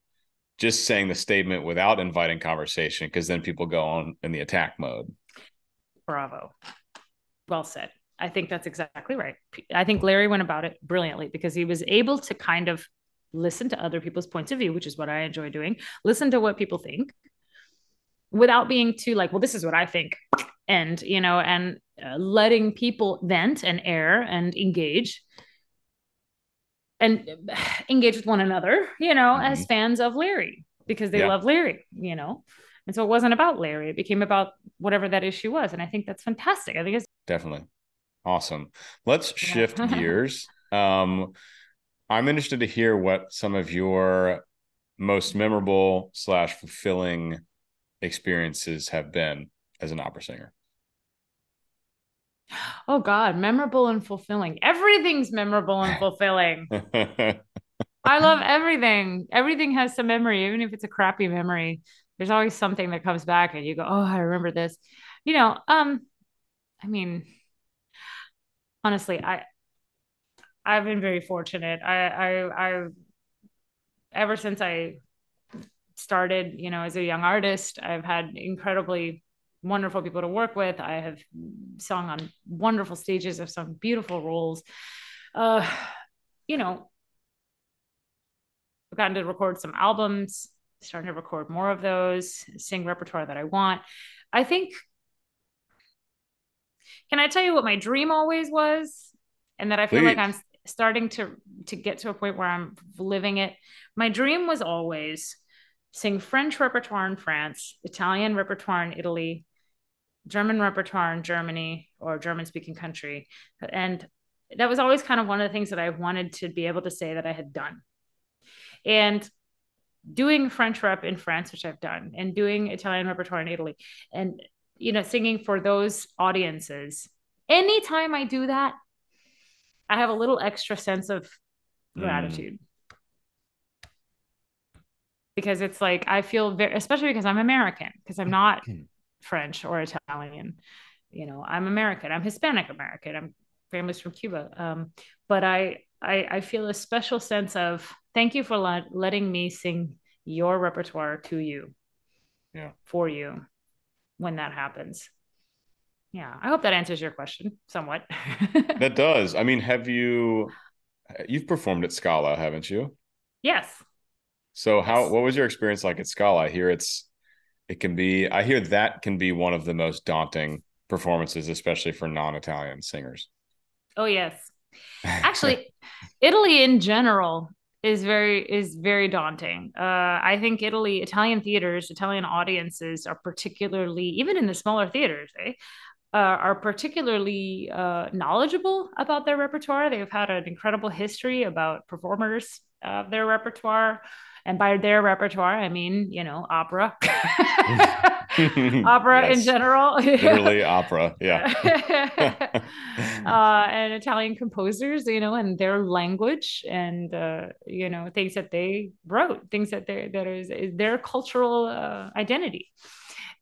just saying the statement without inviting conversation, because then people go on in the attack mode. Bravo. Well said. I think that's exactly right. I think Larry went about it brilliantly because he was able to kind of listen to other people's points of view, which is what I enjoy doing, listen to what people think without being too like, well, this is what I think. And, you know, and uh, letting people vent and air and engage and engage with one another, you know, mm-hmm. as fans of Larry because they yeah. love Larry, you know. And so it wasn't about Larry. It became about whatever that issue was. And I think that's fantastic. I think it's definitely awesome. Let's shift gears. Um, I'm interested to hear what some of your most memorable slash fulfilling experiences have been as an opera singer. Oh God, memorable and fulfilling. Everything's memorable and fulfilling. I love everything. Everything has some memory, even if it's a crappy memory. There's always something that comes back and you go, "Oh, I remember this." You know, um I mean, honestly, I I've been very fortunate. I I I ever since I started, you know, as a young artist, I've had incredibly wonderful people to work with. I have sung on wonderful stages. I've sung beautiful roles. Uh, you know, I've gotten to record some albums, starting to record more of those, sing repertoire that I want. I think, can I tell you what my dream always was? And that I feel Please. like I'm starting to to get to a point where I'm living it. My dream was always sing French repertoire in France, Italian repertoire in Italy, German repertoire in Germany or German speaking country. And that was always kind of one of the things that I wanted to be able to say that I had done. And doing French rep in France, which I've done, and doing Italian repertoire in Italy, and you know, singing for those audiences. Anytime I do that, I have a little extra sense of mm. gratitude. Mm. Because it's like I feel very, especially because I'm American, because I'm not French or Italian. You know, I'm American. I'm Hispanic American. I'm family's from Cuba. Um, but I, I, I feel a special sense of thank you for let, letting me sing your repertoire to you, yeah, for you, when that happens. Yeah, I hope that answers your question somewhat. that does. I mean, have you? You've performed at Scala, haven't you? Yes. So how? Yes. What was your experience like at Scala? I hear it's it can be i hear that can be one of the most daunting performances especially for non-italian singers. Oh yes. Actually italy in general is very is very daunting. Uh, i think italy italian theaters italian audiences are particularly even in the smaller theaters eh, uh, are particularly uh, knowledgeable about their repertoire. They've had an incredible history about performers of their repertoire and by their repertoire i mean you know opera opera yes. in general literally opera yeah uh, and italian composers you know and their language and uh, you know things that they wrote things that they that is, is their cultural uh, identity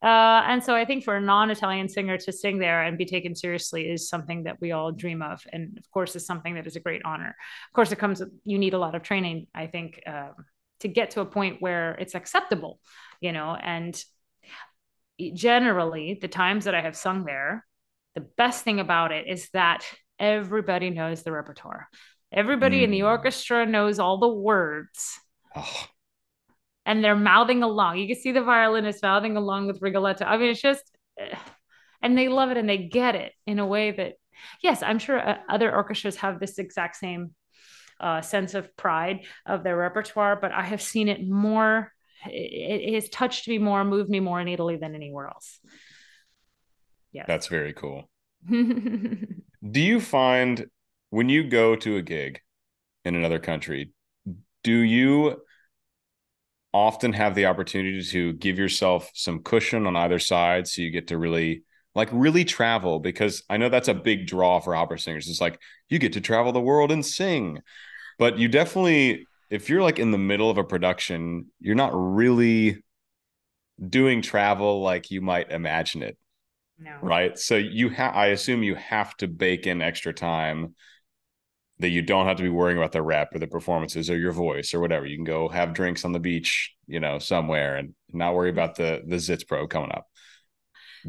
uh, and so I think for a non-Italian singer to sing there and be taken seriously is something that we all dream of, and of course, is something that is a great honor. Of course, it comes. You need a lot of training, I think, um, to get to a point where it's acceptable you know and generally the times that i have sung there the best thing about it is that everybody knows the repertoire everybody mm. in the mm. orchestra knows all the words oh. and they're mouthing along you can see the violinist mouthing along with rigoletto i mean it's just eh, and they love it and they get it in a way that yes i'm sure uh, other orchestras have this exact same uh, sense of pride of their repertoire, but I have seen it more. It, it has touched me more, moved me more in Italy than anywhere else. Yeah, that's very cool. Do you find when you go to a gig in another country, do you often have the opportunity to give yourself some cushion on either side so you get to really like really travel because I know that's a big draw for opera singers. It's like you get to travel the world and sing. But you definitely if you're like in the middle of a production, you're not really doing travel like you might imagine it. No. Right? So you have I assume you have to bake in extra time that you don't have to be worrying about the rep or the performances or your voice or whatever. You can go have drinks on the beach, you know, somewhere and not worry about the the zits Pro coming up.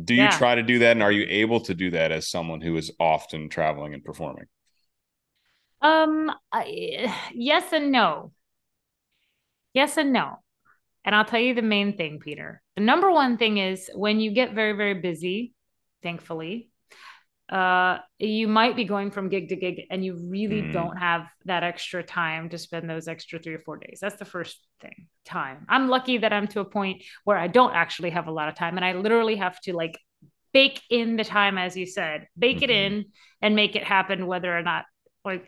Do you yeah. try to do that and are you able to do that as someone who is often traveling and performing? Um I, yes and no. Yes and no. And I'll tell you the main thing, Peter. The number one thing is when you get very very busy, thankfully, uh, you might be going from gig to gig and you really mm. don't have that extra time to spend those extra three or four days. That's the first thing time. I'm lucky that I'm to a point where I don't actually have a lot of time and I literally have to like bake in the time, as you said, bake mm-hmm. it in and make it happen, whether or not, like,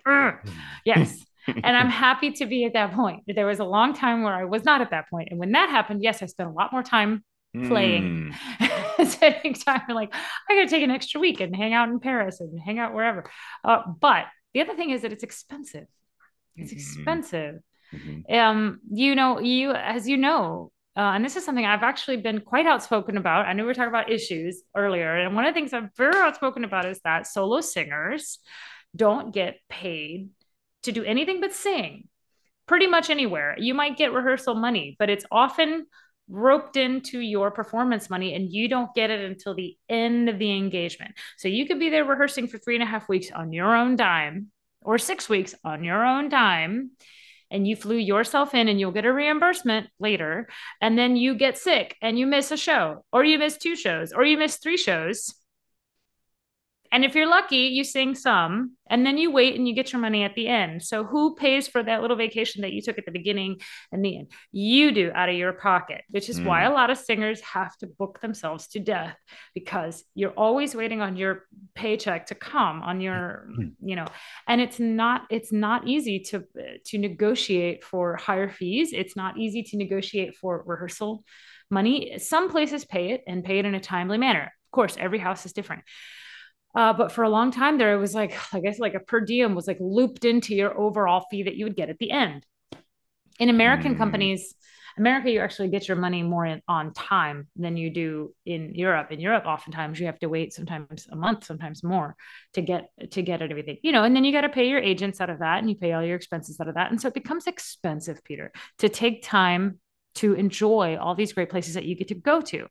yes. and I'm happy to be at that point. There was a long time where I was not at that point. And when that happened, yes, I spent a lot more time playing mm. spending time like i gotta take an extra week and hang out in paris and hang out wherever uh, but the other thing is that it's expensive it's mm-hmm. expensive mm-hmm. um you know you as you know uh, and this is something I've actually been quite outspoken about. I knew we were talking about issues earlier. And one of the things I'm very outspoken about is that solo singers don't get paid to do anything but sing pretty much anywhere. You might get rehearsal money, but it's often roped into your performance money and you don't get it until the end of the engagement. So you could be there rehearsing for three and a half weeks on your own dime or six weeks on your own dime. And you flew yourself in and you'll get a reimbursement later. And then you get sick and you miss a show, or you miss two shows, or you miss three shows and if you're lucky, you sing some and then you wait and you get your money at the end. So who pays for that little vacation that you took at the beginning and the end? You do out of your pocket, which is mm. why a lot of singers have to book themselves to death because you're always waiting on your paycheck to come on your, you know, and it's not it's not easy to to negotiate for higher fees. It's not easy to negotiate for rehearsal money. Some places pay it and pay it in a timely manner. Of course, every house is different. Uh, but for a long time there, it was like, I guess like a per diem was like looped into your overall fee that you would get at the end. In American mm. companies, America, you actually get your money more in, on time than you do in Europe. In Europe, oftentimes you have to wait sometimes a month, sometimes more to get to get at everything, you know. And then you got to pay your agents out of that, and you pay all your expenses out of that, and so it becomes expensive, Peter, to take time to enjoy all these great places that you get to go to.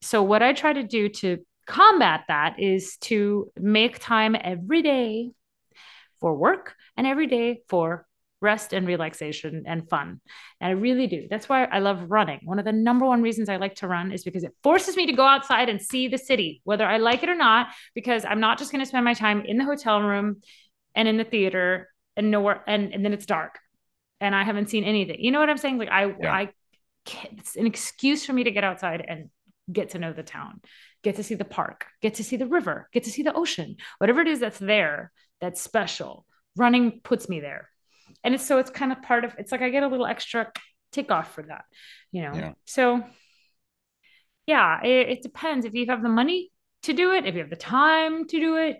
So what I try to do to combat that is to make time every day for work and every day for rest and relaxation and fun. And I really do. That's why I love running. One of the number one reasons I like to run is because it forces me to go outside and see the city, whether I like it or not, because I'm not just going to spend my time in the hotel room and in the theater and nowhere and, and then it's dark and I haven't seen anything. You know what I'm saying? Like I yeah. I it's an excuse for me to get outside and get to know the town get to see the park, get to see the river, get to see the ocean, whatever it is that's there that's special. Running puts me there. And it's so it's kind of part of it's like I get a little extra tick off for that, you know. Yeah. So yeah, it, it depends if you have the money to do it, if you have the time to do it.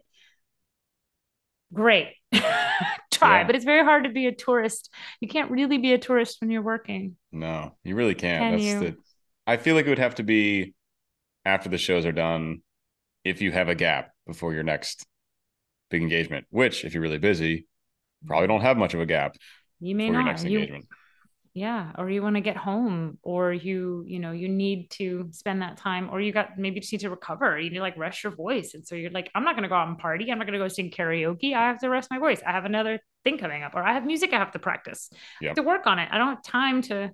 Great. Try, yeah. but it's very hard to be a tourist. You can't really be a tourist when you're working. No, you really can't. Can That's you? the I feel like it would have to be after the shows are done if you have a gap before your next big engagement, which if you're really busy, probably don't have much of a gap. You may not. You, yeah, or you want to get home, or you, you know, you need to spend that time, or you got maybe you just need to recover. You need to like rest your voice, and so you're like, I'm not going to go out and party. I'm not going to go sing karaoke. I have to rest my voice. I have another thing coming up, or I have music I have to practice. Yep. I have to work on it. I don't have time to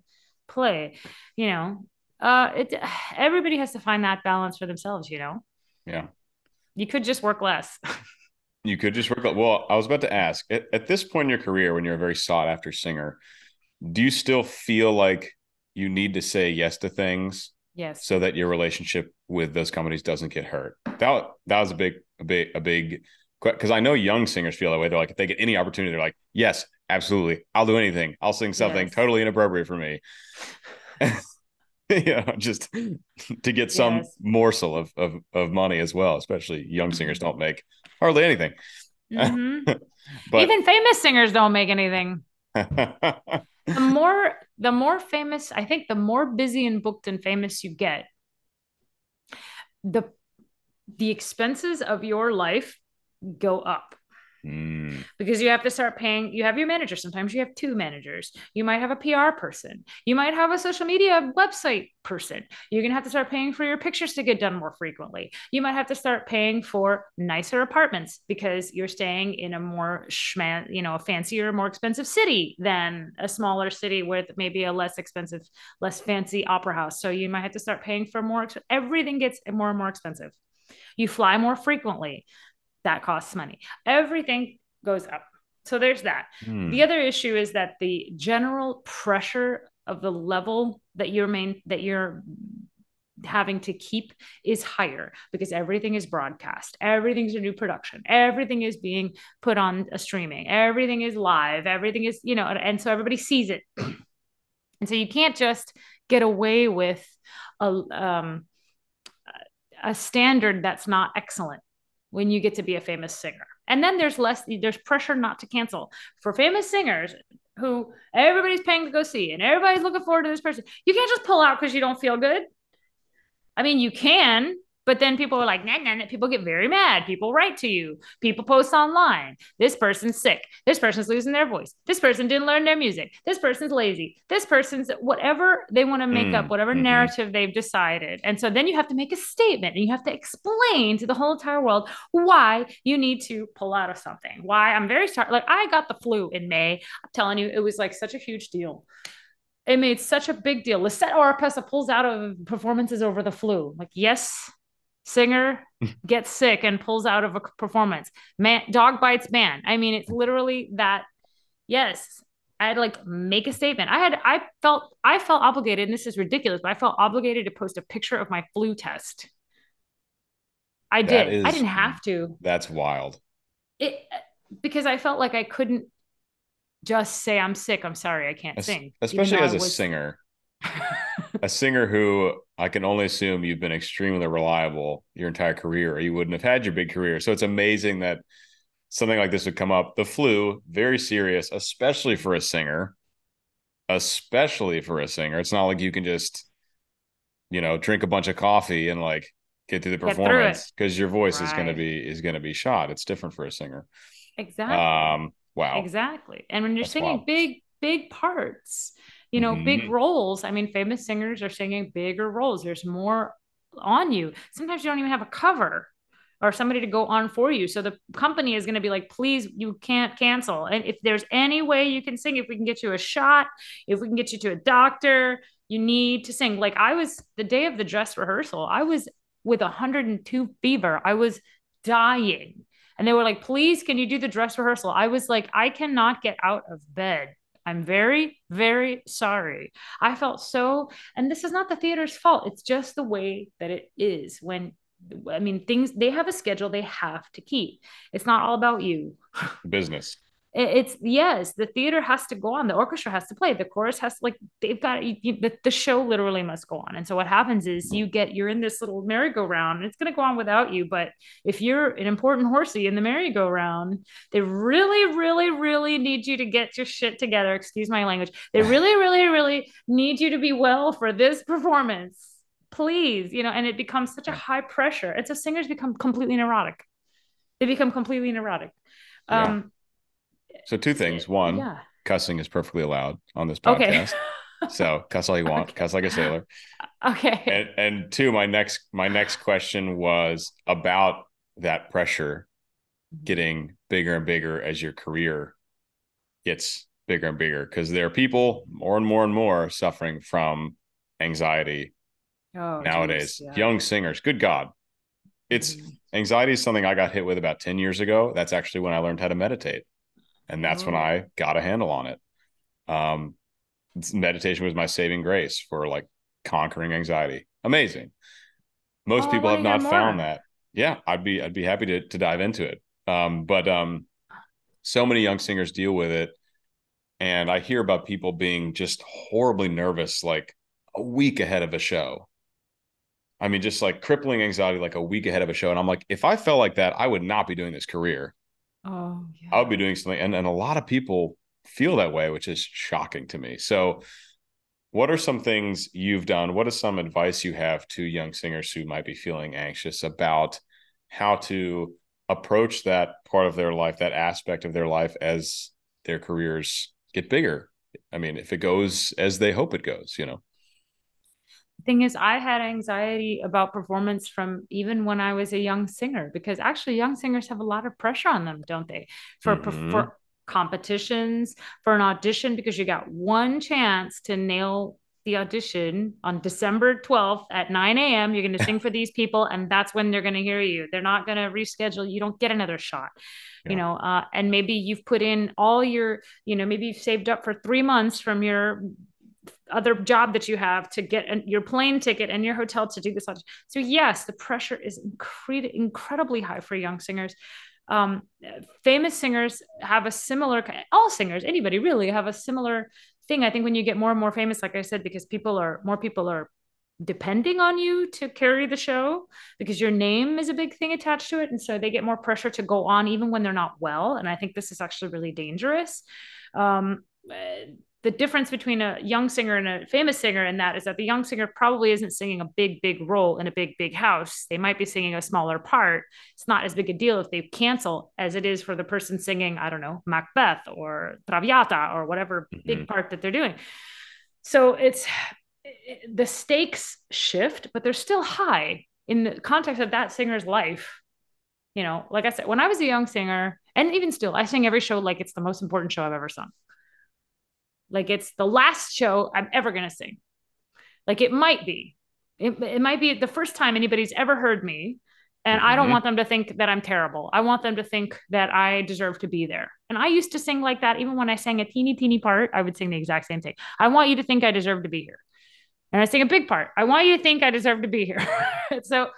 play. You know, uh it everybody has to find that balance for themselves you know yeah you could just work less you could just work well i was about to ask at, at this point in your career when you're a very sought after singer do you still feel like you need to say yes to things yes so that your relationship with those companies doesn't get hurt that that was a big a big a big question because I know young singers feel that way. They're like, if they get any opportunity, they're like, yes, absolutely, I'll do anything. I'll sing something yes. totally inappropriate for me. you know, just to get some yes. morsel of, of of money as well. Especially young singers don't make hardly anything. Mm-hmm. but even famous singers don't make anything. the more the more famous, I think, the more busy and booked and famous you get, the the expenses of your life go up. Mm. Because you have to start paying, you have your manager. Sometimes you have two managers. You might have a PR person. You might have a social media website person. You're going to have to start paying for your pictures to get done more frequently. You might have to start paying for nicer apartments because you're staying in a more schman, you know, a fancier, more expensive city than a smaller city with maybe a less expensive, less fancy opera house. So you might have to start paying for more. Everything gets more and more expensive. You fly more frequently. That costs money. Everything goes up. So there's that. Hmm. The other issue is that the general pressure of the level that you're main that you're having to keep is higher because everything is broadcast everything's a new production everything is being put on a streaming everything is live everything is you know and so everybody sees it and so you can't just get away with a um, a standard that's not excellent when you get to be a famous singer. And then there's less, there's pressure not to cancel. For famous singers who everybody's paying to go see and everybody's looking forward to this person, you can't just pull out because you don't feel good. I mean, you can, but then people are like, nah, nah, nah. People get very mad. People write to you. People post online. This person's sick. This person's losing their voice. This person didn't learn their music. This person's lazy. This person's whatever they want to make mm, up, whatever mm-hmm. narrative they've decided. And so then you have to make a statement and you have to explain to the whole entire world why you need to pull out of something. Why I'm very sorry. Like I got the flu in May. I'm telling you, it was like such a huge deal it made such a big deal. Lisette Oropesa pulls out of performances over the flu. Like, yes, singer gets sick and pulls out of a performance. Man dog bites man. I mean it's literally that yes i had to like make a statement. I had i felt i felt obligated and this is ridiculous but i felt obligated to post a picture of my flu test. I that did. Is, i didn't have to. That's wild. It because i felt like i couldn't just say i'm sick i'm sorry i can't sing especially as a was, singer a singer who I can only assume you've been extremely reliable your entire career, or you wouldn't have had your big career. So it's amazing that something like this would come up. The flu, very serious, especially for a singer. Especially for a singer. It's not like you can just, you know, drink a bunch of coffee and like get through the performance because your voice right. is gonna be is gonna be shot. It's different for a singer. Exactly. Um, wow. Exactly. And when you're That's singing wild. big, big parts, you know, mm-hmm. big roles. I mean, famous singers are singing bigger roles. There's more on you. Sometimes you don't even have a cover or somebody to go on for you. So the company is going to be like, please, you can't cancel. And if there's any way you can sing, if we can get you a shot, if we can get you to a doctor, you need to sing. Like I was the day of the dress rehearsal, I was with 102 fever. I was dying. And they were like, please, can you do the dress rehearsal? I was like, I cannot get out of bed. I'm very, very sorry. I felt so, and this is not the theater's fault. It's just the way that it is when, I mean, things, they have a schedule they have to keep. It's not all about you. Business it's yes the theater has to go on the orchestra has to play the chorus has to like they've got you, the, the show literally must go on. And so what happens is you get you're in this little merry-go-round and it's going to go on without you but if you're an important horsey in the merry-go-round they really really really need you to get your shit together excuse my language they really really really need you to be well for this performance please you know and it becomes such a high pressure it's a singers become completely neurotic they become completely neurotic. Yeah. Um, so two things. One, yeah. cussing is perfectly allowed on this podcast. Okay. so cuss all you want, okay. cuss like a sailor. Okay. And, and two, my next my next question was about that pressure mm-hmm. getting bigger and bigger as your career gets bigger and bigger because there are people more and more and more suffering from anxiety oh, nowadays. yeah. Young singers, good God. It's mm-hmm. anxiety is something I got hit with about 10 years ago. That's actually when I learned how to meditate and that's oh. when I got a handle on it. Um, meditation was my saving grace for like conquering anxiety. Amazing. Most oh, people have not found that. Yeah, I'd be I'd be happy to to dive into it. Um, but um, so many young singers deal with it. And I hear about people being just horribly nervous, like a week ahead of a show. I mean, just like crippling anxiety, like a week ahead of a show. And I'm like, if I felt like that, I would not be doing this career. Oh, yeah. I would be doing something. And, and a lot of people feel that way, which is shocking to me. So, what are some things you've done? What is some advice you have to young singers who might be feeling anxious about how to approach that part of their life, that aspect of their life as their careers get bigger? I mean, if it goes as they hope it goes, you know? Thing is i had anxiety about performance from even when i was a young singer because actually young singers have a lot of pressure on them don't they for mm-hmm. for competitions for an audition because you got one chance to nail the audition on December 12th at 9 a.m. You're going to sing for these people, and that's when they're going to hear you. They're not going to reschedule. You don't get another shot, yeah. you know. Uh, and maybe you've put in all your, you know, maybe you've saved up for three months from your other job that you have to get your plane ticket and your hotel to do this. Audition. So yes, the pressure is incre- incredibly high for young singers. Um, famous singers have a similar all singers anybody really have a similar thing. I think when you get more and more famous like i said because people are more people are depending on you to carry the show because your name is a big thing attached to it. And so they get more pressure to go on even when they're not well. And i think this is actually really dangerous. Um, the difference between a young singer and a famous singer in that is that the young singer probably isn't singing a big big role in a big big house. They might be singing a smaller part. It's not as big a deal if they cancel as it is for the person singing i don't know macbeth or traviata or whatever mm-hmm. big part that they're doing. So it's the stakes shift but they're still high in the context of that singer's life. You know like i said when i was a young singer and even still i sing every show like it's the most important show i've ever sung like it's the last show I'm ever going to sing. Like it might be. It, it might be the first time anybody's ever heard me. And mm-hmm. I don't mm-hmm. want them to think that I'm terrible. I want them to think that I deserve to be there. And I used to sing like that. Even when I sang a teeny, teeny part, I would sing the exact same thing. I want you to think I deserve to be here. And I sing a big part. I want you to think I deserve to be here. so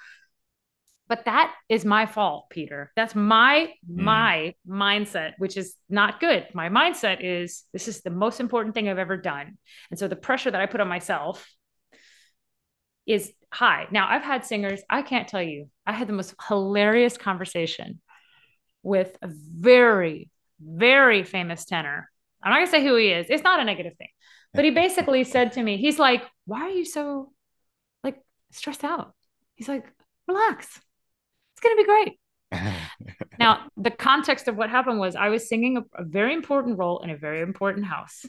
but that is my fault peter. That's my mm. my mindset which is not good. My mindset is this is the most important thing i've ever done. And so the pressure that i put on myself is high. Now i've had singers i can't tell you i had the most hilarious conversation with a very very famous tenor. I'm not going to say who he is. It's not a negative thing. But he basically said to me he's like why are you so like stressed out? He's like relax it's going to be great. now, the context of what happened was I was singing a, a, very important role in a very important house.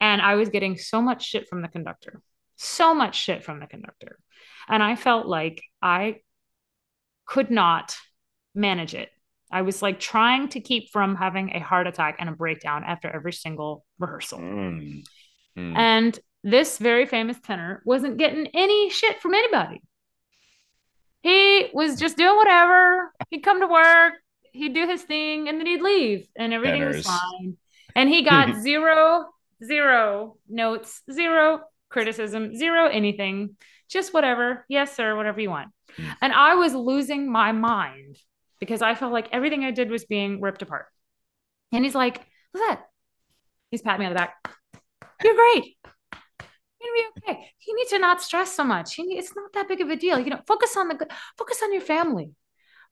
And I was getting so much shit from the conductor, so much shit from the conductor. And I felt like I could not manage it. I was like trying to keep from having a heart attack and a breakdown after every single rehearsal. Mm. Mm. And this very famous tenor wasn't getting any shit from anybody he was just doing whatever. He'd come to work, he'd do his thing, and then he'd leave, and everything was fine. And he got zero, zero notes, zero criticism, zero anything, just whatever. Yes, sir, whatever you want. Hmm. And I was losing my mind because I felt like everything I did was being ripped apart. And he's like, What's that? He's patting me on the back. You're great gonna be okay. You need to not stress so much. Need, it's not that big of a deal. You know, focus on the good. Focus on your family.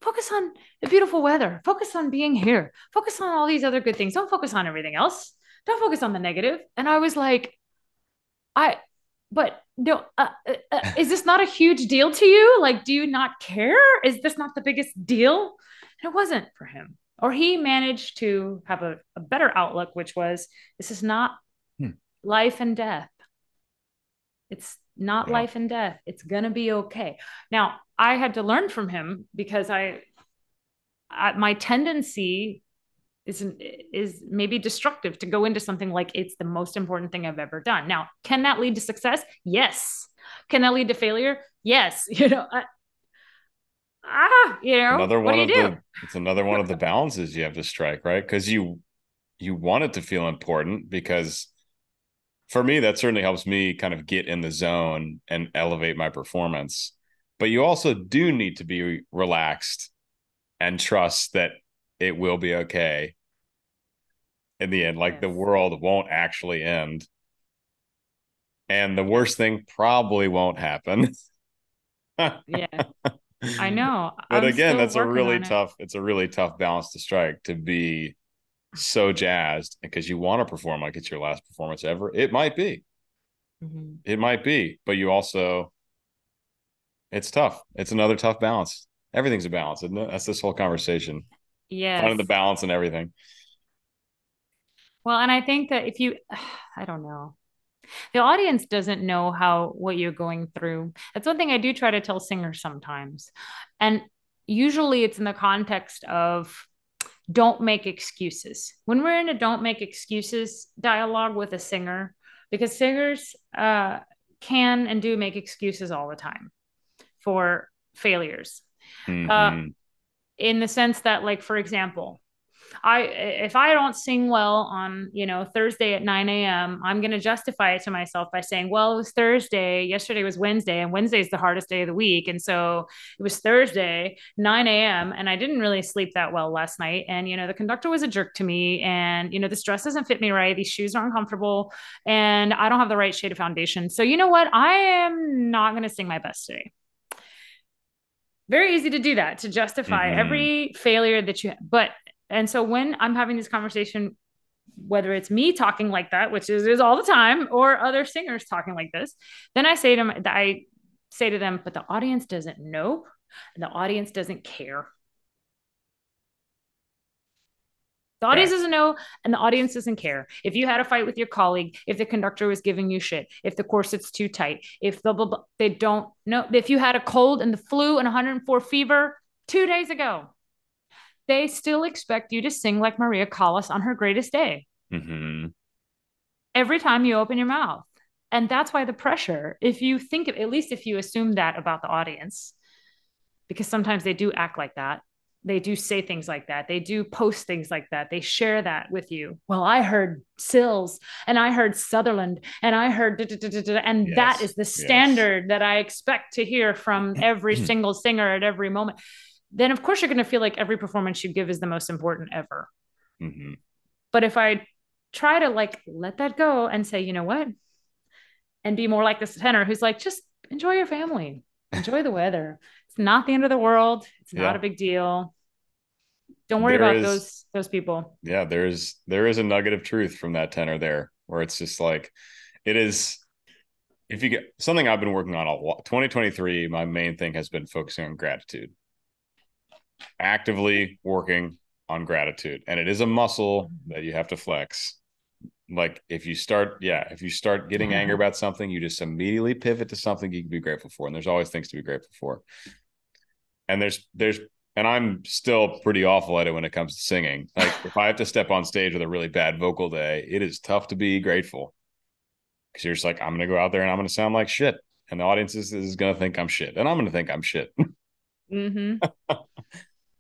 Focus on the beautiful weather. Focus on being here. Focus on all these other good things. Don't focus on everything else. Don't focus on the negative. And I was like, I, but no, uh, uh, uh, is this not a huge deal to you? Like, do you not care? Is this not the biggest deal? And it wasn't for him. Or he managed to have a, a better outlook, which was this is not hmm. life and death. It's not yeah. life and death. It's going to be okay. Now, I had to learn from him because I, I my tendency is is maybe destructive to go into something like it's the most important thing I've ever done. Now, can that lead to success? Yes. Can that lead to failure? Yes. You know, I, ah, you know, another one of the it's another one of the balances you have to strike, right? Because you you want it to feel important because for me, that certainly helps me kind of get in the zone and elevate my performance. But you also do need to be relaxed and trust that it will be okay in the end. Like yes. the world won't actually end. And the worst thing probably won't happen. yeah. I know. But I'm again, that's a really tough, it. it's a really tough balance to strike to be so jazzed because you want to perform like it's your last performance ever. It might be. Mm-hmm. It might be, but you also it's tough. It's another tough balance. Everything's a balance, isn't it? That's this whole conversation. Yeah. Finding the balance and everything. Well, and I think that if you I don't know. The audience doesn't know how what you're going through. That's one thing I do try to tell singers sometimes. And usually it's in the context of don't make excuses. When we're in a don't make excuses dialogue with a singer, because singers uh, can and do make excuses all the time for failures. Mm-hmm. Uh, in the sense that, like, for example, I if I don't sing well on you know Thursday at 9 a.m., I'm going to justify it to myself by saying, well, it was Thursday. Yesterday was Wednesday, and Wednesday is the hardest day of the week, and so it was Thursday 9 a.m. and I didn't really sleep that well last night, and you know the conductor was a jerk to me, and you know this dress doesn't fit me right, these shoes are uncomfortable, and I don't have the right shade of foundation. So you know what? I am not going to sing my best today very easy to do that to justify mm-hmm. every failure that you have. but and so when I'm having this conversation, whether it's me talking like that, which is, is all the time, or other singers talking like this, then I say to them, I say to them, but the audience doesn't know, and the audience doesn't care. The audience doesn't know, and the audience doesn't care. If you had a fight with your colleague, if the conductor was giving you shit, if the corset's too tight, if the blah, blah, they don't know, if you had a cold and the flu and 104 fever two days ago, they still expect you to sing like Maria Callas on her greatest day. Mm-hmm. Every time you open your mouth. And that's why the pressure, if you think of, at least if you assume that about the audience, because sometimes they do act like that. They do say things like that. They do post things like that. They share that with you. Well, I heard Sills and I heard Sutherland and I heard, and yes. that is the standard yes. that I expect to hear from every single singer at every moment then of course you're going to feel like every performance you give is the most important ever. Mm-hmm. But if I try to like let that go and say, you know what, and be more like this tenor who's like, just enjoy your family, enjoy the weather. It's not the end of the world. It's yeah. not a big deal. Don't worry there about is, those those people. Yeah, there's there is a nugget of truth from that tenor there, where it's just like, it is. If you get something I've been working on a lot, 2023, my main thing has been focusing on gratitude actively working on gratitude. And it is a muscle that you have to flex. Like if you start yeah if you start getting anger about something you just immediately pivot to something you can be grateful for. And there's always things to be grateful for. And there's there's and i'm still pretty awful at it when it comes to singing. Like if i have to step on stage with a really bad vocal day it is tough to be grateful. Because you're just like i'm gonna go out there and i'm gonna sound like shit. And the audience is, is gonna think i'm shit. And i'm gonna think i'm shit. Mm-hmm.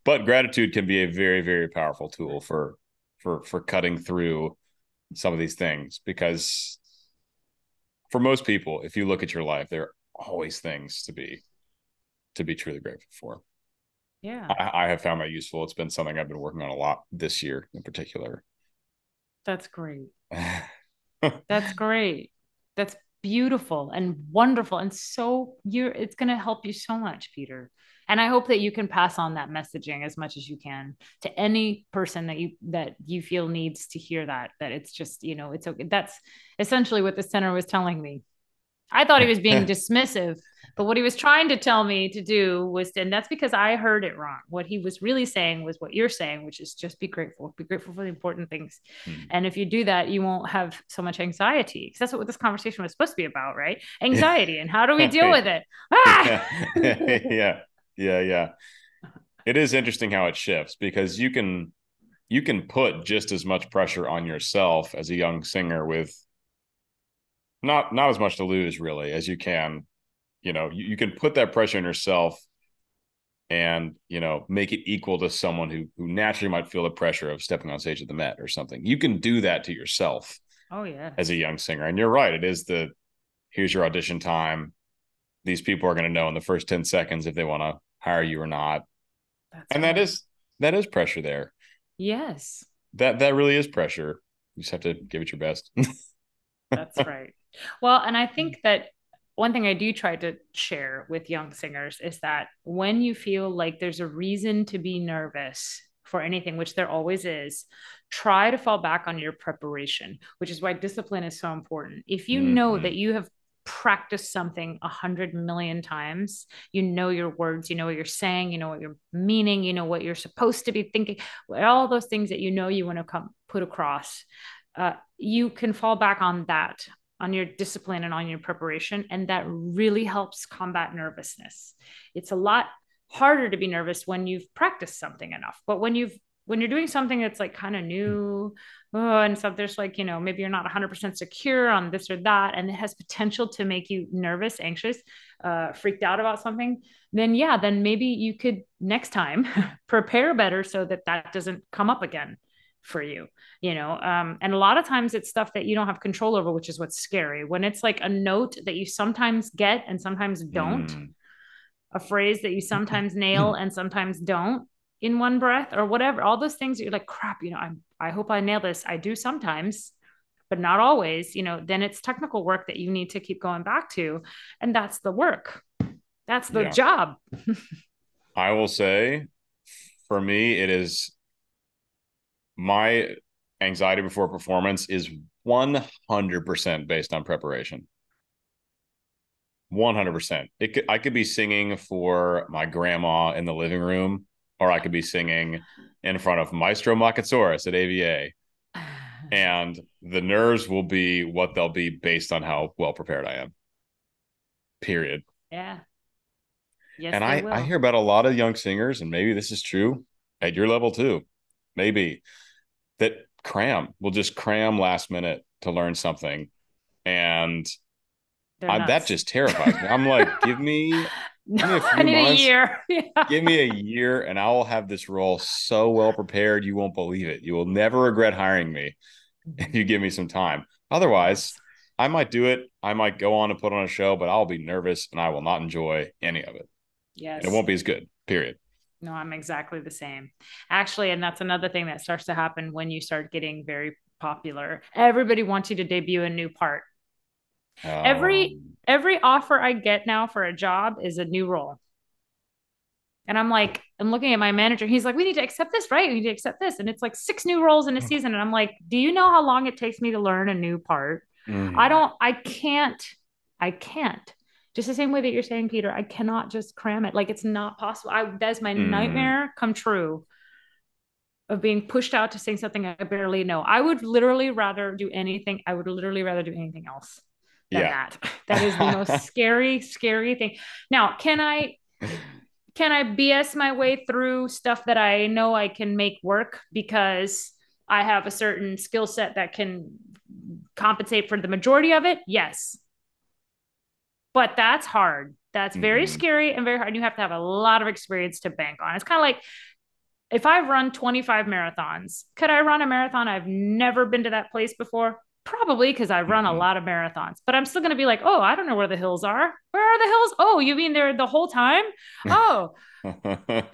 but gratitude can be a very very powerful tool for for for cutting through some of these things because for most people if you look at your life there are always things to be to be truly grateful for. Yeah. I, I have found that useful. It's been something i've been working on a lot this year in particular. That's great. That's great. That's beautiful and wonderful and so you're it's going to help you so much peter and i hope that you can pass on that messaging as much as you can to any person that you that you feel needs to hear that that it's just you know it's okay that's essentially what the center was telling me I thought he was being dismissive, but what he was trying to tell me to do was, and that's because I heard it wrong. What he was really saying was what you're saying, which is just be grateful, be grateful for the important things. Mm. And if you do that, you won't have so much anxiety because that's what this conversation was supposed to be about, right? Anxiety and how do we deal with it? Ah! yeah, yeah, yeah. It is interesting how it shifts because you can you can put just as much pressure on yourself as a young singer with not not as much to lose really as you can. You know you, you can put that pressure on yourself and you know make it equal to someone who who naturally might feel the pressure of stepping on stage at the met or something. You can do that to yourself oh yeah. as a young singer. And you're right. It is the here's your audition time. These people are going to know in the first 10 seconds if they want to hire you or not That's and right. that is that is pressure there. Yes. That that really is pressure. You just have to give it your best. That's right. Well, and I think that one thing I do try to share with young singers is that when you feel like there's a reason to be nervous for anything, which there always is, try to fall back on your preparation, which is why discipline is so important. If you mm-hmm. know that you have practiced something a hundred million times, you know your words, you know what you're saying, you know what you're meaning, you know what you're supposed to be thinking, all those things that you know you want to come put across. Uh, you can fall back on that on your discipline and on your preparation and that really helps combat nervousness it's a lot harder to be nervous when you've practiced something enough but when you've when you're doing something that's like kind of new oh, and so there's like you know maybe you're not 100% secure on this or that and it has potential to make you nervous anxious uh, freaked out about something then yeah then maybe you could next time prepare better so that that doesn't come up again for you you know um, and a lot of times it's stuff that you don't have control over which is what's scary. When it's like a note that you sometimes get and sometimes don't mm. a phrase that you sometimes nail and sometimes don't in one breath or whatever all those things you're like crap you know i i hope i nail this i do sometimes but not always you know then it's technical work that you need to keep going back to and that's the work that's the yeah. job i will say for me it is my anxiety before performance is 100% based on preparation. 100%. It could, I could be singing for my grandma in the living room, or I could be singing in front of Maestro Macatsoris at AVA. And the nerves will be what they'll be based on how well prepared I am. Period. Yeah. Yes, and I, I hear about a lot of young singers, and maybe this is true at your level too. Maybe that cram will just cram last minute to learn something and I, that just terrifies me i'm like give me, give me a few I need a year. Yeah. give me a year and i will have this role so well prepared you won't believe it. You will never regret hiring me if you give me some time. Otherwise i might do it. I might go on and put on a show but i'll be nervous and i will not enjoy any of it. Yes and it won't be as good period. No, I'm exactly the same. Actually, and that's another thing that starts to happen when you start getting very popular. Everybody wants you to debut a new part. Every um, every offer I get now for a job is a new role. And I'm like, I'm looking at my manager. He's like, we need to accept this, right? We need to accept this. And it's like six new roles in a hmm. season. And I'm like, do you know how long it takes me to learn a new part? Mm. I don't, I can't, I can't just the same way that you're saying peter i cannot just cram it like it's not possible i that's my mm. nightmare come true of being pushed out to sing something i barely know i would literally rather do anything i would literally rather do anything else than yeah. that that is the most scary scary thing now can i can i bs my way through stuff that i know i can make work because i have a certain skill set that can compensate for the majority of it yes but that's hard. That's very mm-hmm. scary and very hard. You have to have a lot of experience to bank on. It's kind of like if I've run 25 marathons, could I run a marathon? I've never been to that place before. Probably because I run mm-hmm. a lot of marathons, but I'm still going to be like, oh, I don't know where the hills are. Where are the hills? Oh, you mean they're the whole time? Oh,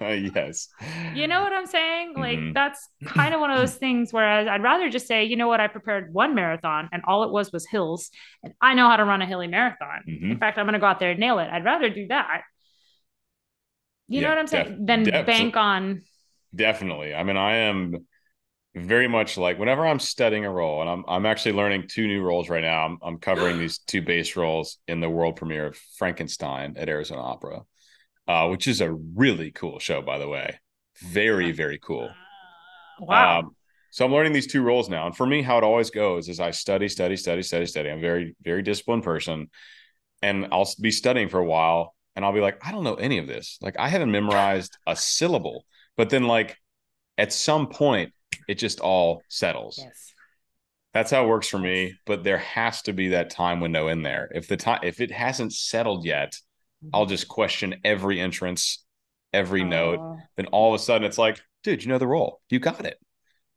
yes. You know what I'm saying? Like, mm-hmm. that's kind of one of those things where I'd rather just say, you know what, I prepared one marathon and all it was was hills, and I know how to run a hilly marathon. Mm-hmm. In fact, I'm going to go out there and nail it. I'd rather do that. You yeah, know what I'm saying? Def- Than def- bank on. Definitely. I mean, I am very much like whenever I'm studying a role, and I'm I'm actually learning two new roles right now. I'm I'm covering these two bass roles in the world premiere of Frankenstein at Arizona Opera, uh, which is a really cool show, by the way. Very very cool. Wow. Um, so I'm learning these two roles now, and for me, how it always goes is I study, study, study, study, study. I'm very very disciplined person, and I'll be studying for a while, and I'll be like, I don't know any of this. Like I haven't memorized a syllable, but then like at some point it just all settles. Yes. That's how it works for me. But there has to be that time window in there. If the time if it hasn't settled yet, mm-hmm. I'll just question every entrance, every uh, note. Then all of a sudden it's like, dude, you know the role. You got it.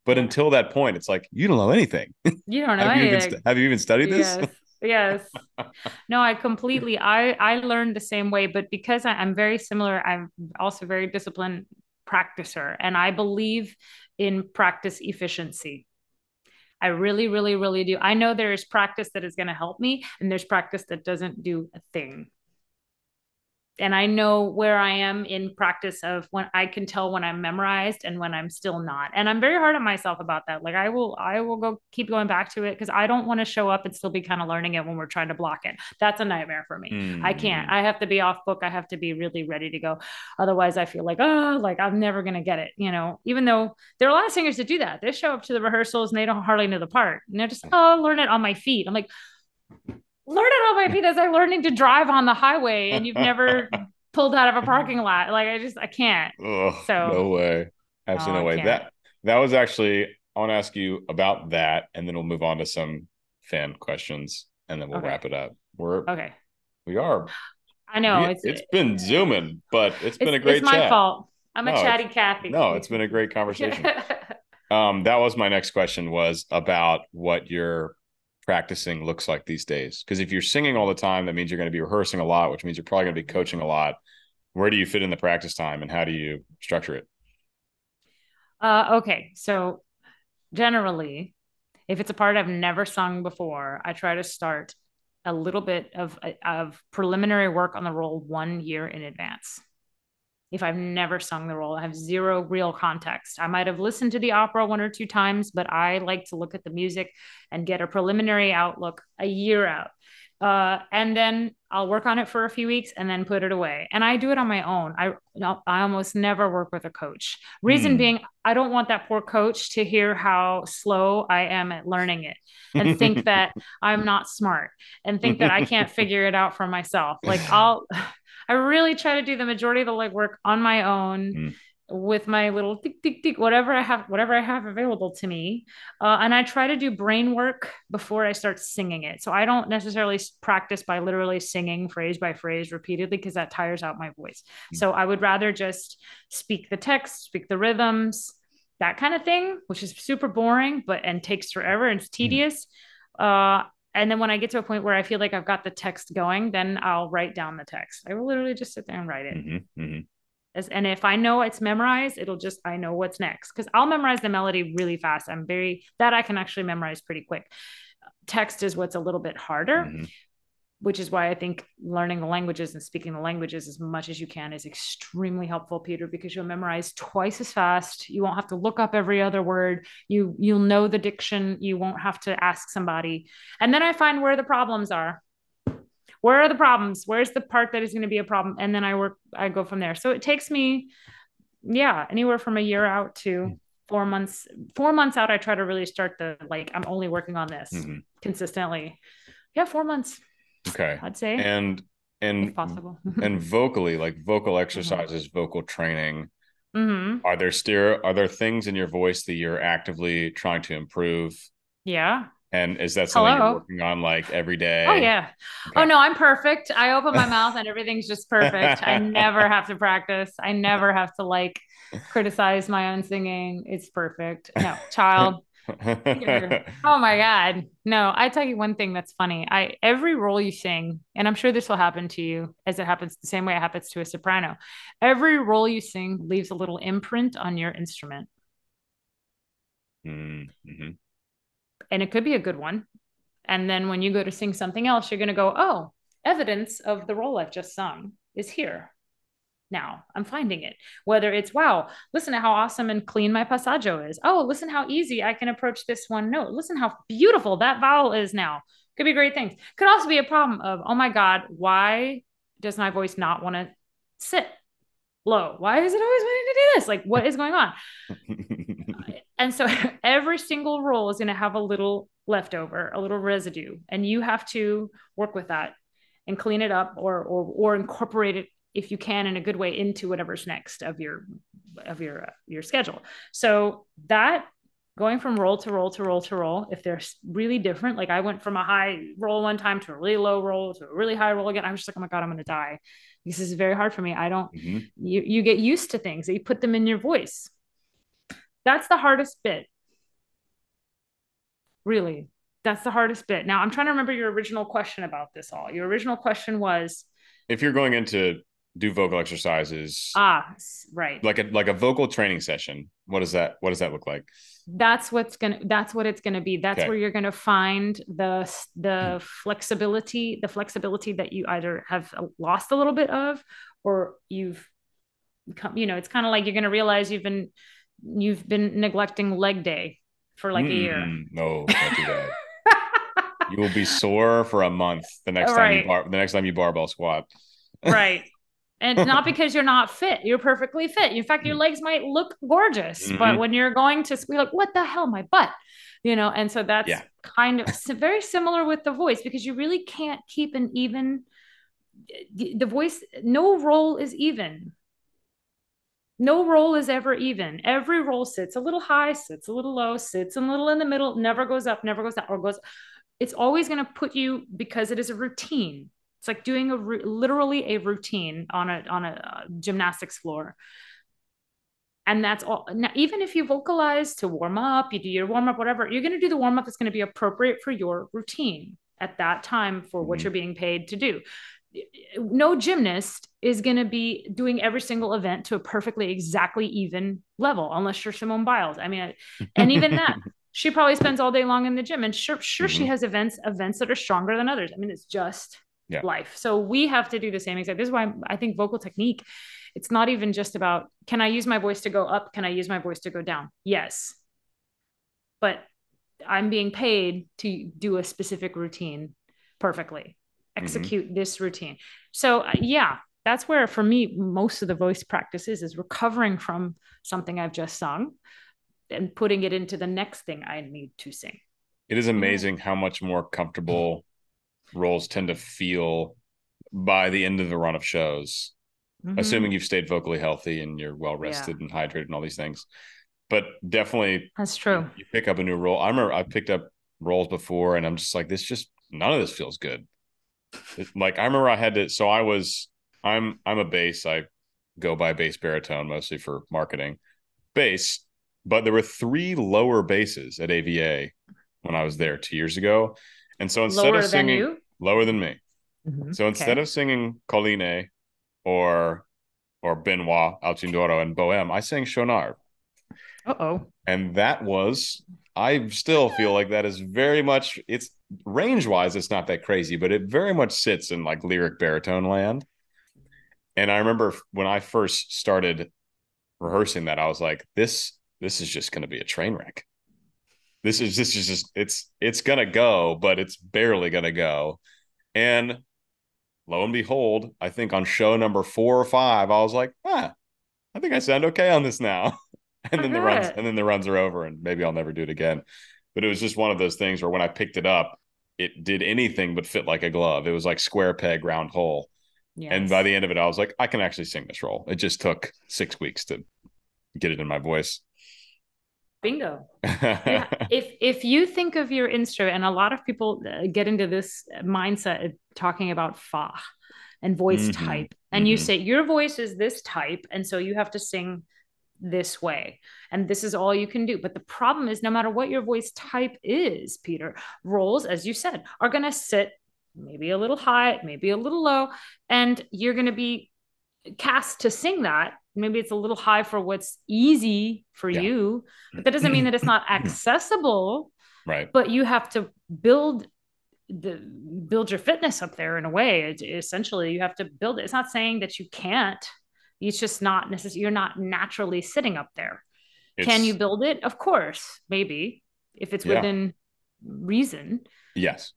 But until that point, it's like you don't know anything. You don't know have anything. You even, have you even studied this? Yes. yes no i completely i i learned the same way but because I, am very similar i'm also very disciplined practicer and I believe in practice efficiency. I really, really, really do. I know there is practice that is going to help me, and there's practice that doesn't do a thing and I know where I am in practice of when I can tell when I'm memorized and when I'm still not. And I'm very hard on myself about that. Like I will I will go keep going back to it because I don't want to show up and still be kind of learning it when we're trying to block it. That's a nightmare for me. Mm. I can't. Hmm. I have to be off book. I have to be really ready to go. Otherwise I feel like, oh, like I'm never gonna get it. You know, even though there are a lot of singers that do that. They show up to the rehearsals and they don't hardly know the part. And they're just, oh, learn it on my feet. I'm like, learn it on my feet as I'm learning to drive on the highway and you've never pulled out of a parking lot. Like I just I can't. Ugh, so no way. Absolutely no, no way. That that was actually I want to ask you about that and then we'll move on to some fan questions and then we'll okay. wrap it up. We're okay. We are. I know we, it's it's been zooming, but it's, it's been a great it's my fault. I'm a no, chatty Cathy. No, it's been a great conversation. um, that was my next question was about what your practicing looks like these days. Because if you're singing all the time, that means you're going to be rehearsing a lot, which means you're probably going to be coaching a lot. Where do you fit in the practice time and how do you structure it? Uh, okay. So generally, if it's a part I've never sung before, I try to start a little bit of, of preliminary work on the role one year in advance if I've never sung the role. I have zero real context. I might have listened to the opera one or two times, but I like to look at the music and get a preliminary outlook a year out. Uh, and then I'll work on it for a few weeks and then put it away. And I do it on my own. I I almost never work with a coach. Reason mm. being, I don't want that poor coach to hear how slow I am at learning it and think that I'm not smart and think that I can't figure it out for myself. Like I'll I really try to do the majority of the legwork on my own. Mm. With my little tick tick tick, whatever I have, whatever I have available to me, uh, and I try to do brain work before I start singing it. So I don't necessarily practice by literally singing phrase by phrase repeatedly because that tires out my voice. Mm. So I would rather just speak the text, speak the rhythms, that kind of thing, which is super boring, but and takes forever and it's hmm. tedious. Mm. Uh, and then when I get to a point where I feel like I've got the text going, then I'll write down the text. I will literally just sit there and write it. Mm-hmm, mm-hmm. As, and if I know it's memorized, it'll just I know what's next because I'll memorize the melody really fast. I'm very that I can actually memorize pretty quick. Text is what's a little bit harder, mm-hmm which is why I think learning the languages and speaking the languages as much as you can is extremely helpful, Peter, because you'll memorize twice as fast. You won't have to look up every other word. You you'll know the diction. You won't have to ask somebody. And then I find where the problems are. Where are the problems? Where's the part that is going to be a problem? And then I work, I go from there. So it takes me, yeah, anywhere from a year out to four months. Four months out, I try to really start the like, I'm only working on this mm-hmm. consistently. Yeah, four months. Okay. I'd say. And and possible. and vocally, like vocal mm-hmm. exercises, mm-hmm. vocal training. Mm-hmm. Are there still are there things in your voice that you're actively trying to improve? Yeah. And is that something Hello? you're working on like every day? Oh yeah. Okay. Oh no, I'm perfect. I open my mouth and everything's just perfect. I never have to practice. I never have to like criticize my own singing. It's perfect. No, child. oh my god. No i tell you one thing that's funny. I every role you sing and i'm sure this will happen to you as it happens the same way it happens to a soprano every role you sing leaves a little imprint on your instrument. Mm-hmm. and it could be a good one. And then when you go to sing something else you're going to go oh evidence of the role i've just sung is here now. I'm finding it. Whether it's, wow, listen to how awesome and clean my passaggio is. Oh, listen how easy I can approach this one note. Listen how beautiful that vowel is now. Could be great things. Could also be a problem of, oh my God, why does my voice not want to sit low? Why is it always wanting to do this? Like, what is going on? and so every single role is going to have a little leftover, a little residue, and you have to work with that and clean it up or or, or incorporate it if you can in a good way into whatever's next of your of your uh, your schedule. So that going from role to role to role to role if they're really different like i went from a high role one time to a really low role to a really high role again i was just like oh my god i'm going to die. This is very hard for me. I don't mm-hmm. you you get used to things you put them in your voice. That's the hardest bit. Really that's the hardest bit. Now i'm trying to remember your original question about this all. Your original question was if you're going into do vocal exercises. Ah, right. Like a like a vocal training session. What does that what does that look like? That's what's gonna that's what it's gonna be. That's okay. where you're gonna find the the hmm. flexibility, the flexibility that you either have lost a little bit of or you've come, you know, it's kind of like you're gonna realize you've been you've been neglecting leg day for like mm, a year. Mm, no, don't do that. you will be sore for a month the next right. time you bar- the next time you barbell squat. right. And not because you're not fit. You're perfectly fit. In fact, your mm. legs might look gorgeous, mm-hmm. but when you're going to be like, what the hell, my butt? You know, and so that's yeah. kind of very similar with the voice because you really can't keep an even the voice, no role is even. No role is ever even. Every role sits a little high, sits a little low, sits a little in the middle, never goes up, never goes down, or goes. It's always going to put you because it is a routine it's like doing a literally a routine on a on a uh, gymnastics floor. And that's all. Now, even if you vocalize to warm up, you do your warm up, whatever, you're going to do the warm up that's going to be appropriate for your routine at that time for what mm-hmm. you're being paid to do. No gymnast is going to be doing every single event to a perfectly exactly even level, unless you're Simone Biles. I mean, and even that, she probably spends all day long in the gym, and sure, sure, mm-hmm. she has events events that are stronger than others. I mean, it's just yeah. life. So we have to do the same exact. This is why I think vocal technique, it's not even just about can I use my voice to go up? Can I use my voice to go down? Yes. But I'm being paid to do a specific routine perfectly, mm-hmm. execute mm-hmm. this routine. So uh, yeah, that's where for me most of the voice practice is is recovering from something I've just sung and putting it into the next thing I need to sing. It is amazing how much more comfortable roles tend to feel by the end of the run of shows, mm-hmm. assuming you've stayed vocally healthy and you're well rested yeah. and hydrated and all these things. But definitely, that's true. You pick up a new role. I remember I picked up roles before, and I'm just like, this just none of this feels good. like I remember I had to. So I was, I'm, I'm a bass. I go by bass baritone mostly for marketing, bass. But there were three lower basses at AVA when I was there two years ago, and so instead lower of singing lower than me, mm-hmm. so instead okay. of singing Colline or or Benoit, Alcindoro, and Bohème, I sang Schaunard. Uh oh. And that was, I still feel like that is very much, it's range wise, it's not that crazy, but it very much sits in like lyric baritone land. And I remember when I first started rehearsing that, I was like, this, this is just going to be a train wreck this is this is just it's it's gonna go, but it's barely gonna go. And lo and behold, I think on show number four or five, I was like, ah, I think I sound okay on this now. and then the runs and then the runs are over, and maybe I'll never do it again. But it was just one of those things where when I picked it up, it did anything but fit like a glove. It was like square peg, round hole. Yes. And by the end of it, I was like, I can actually sing this role. It just took six weeks to get it in my voice. Bingo. yeah. If if you think of your instrument, and a lot of people uh, get into this mindset of talking about Fach and voice mm-hmm. type, and mm-hmm. you say your voice is this type, and so you have to sing this way, and this is all you can do. But the problem is, no matter what your voice type is, Peter, roles, as you said, are going to sit maybe a little high, maybe a little low, and you're going to be cast to sing that maybe it's a little high for what's easy for yeah. you but that doesn't mean that it's not accessible right. but you have to build the build your fitness up there in a way. It, essentially you have to build it. It's not saying that you can't. It's just not necessary you're not naturally sitting up there. It's, can you build it? Of course maybe if it's yeah. within reason. Yes.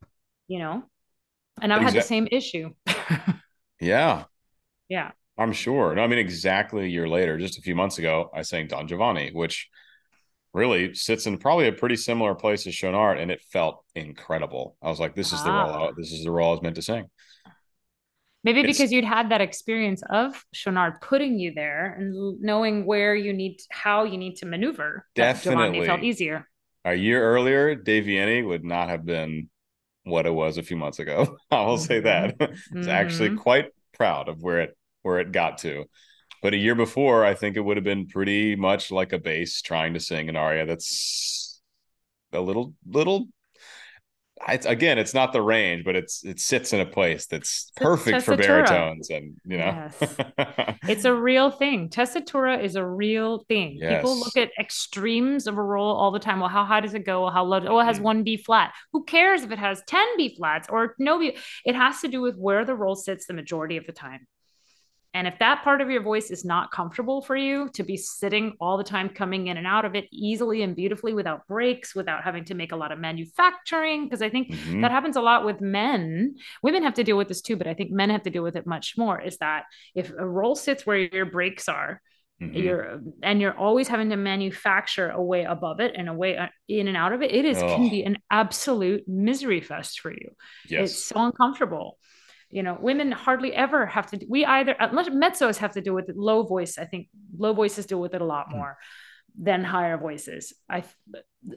You know? And i've had the same issue. Yeah. Yeah I'm sure. No, I mean, exactly a year later, just a few months ago, I sang Don Giovanni, which really sits in probably a pretty similar place as Schaunard, and it felt incredible. I was like, this is ah. the role. I, this is the role I was meant to sing. Maybe it's, because you'd had that experience of Schaunard putting you there and knowing where you need, how you need to maneuver. Definitely felt easier. A year earlier, Don Giovanni would not have been what it was a few months ago. I will mm-hmm. say that. it's mm-hmm. actually quite proud of where it where it got to. But a year before, I think it would have been pretty much like a bass trying to sing an aria that's a little, little. it's again, it's not the range, but it's it sits in a place that's perfect for baritones, and you know, yes. it's a real thing. Tessitura is a real thing. Yes. People look at extremes of a role all the time. Well, how high does it go? Well, how low? Oh, it has mm-hmm. one B flat. Who cares if it has ten B flats or no B? It has to do with where the role sits the majority of the time. And if that part of your voice is not comfortable for you to be sitting all the time, coming in and out of it easily and beautifully without breaks, without having to make a lot of manufacturing, because I think mm-hmm. that happens a lot with men. Women have to deal with this too, but I think men have to deal with it much more. Is that if a role sits where your breaks are, Mm-hmm. you're and you're always having to manufacture a way above it and a way uh, in and out of it it is oh. can be an absolute misery fest for you yes. it's so uncomfortable you know women hardly ever have to we either unless mezzos have to do with it, low voice i think low voices deal with it a lot hmm. more mm. than higher voices i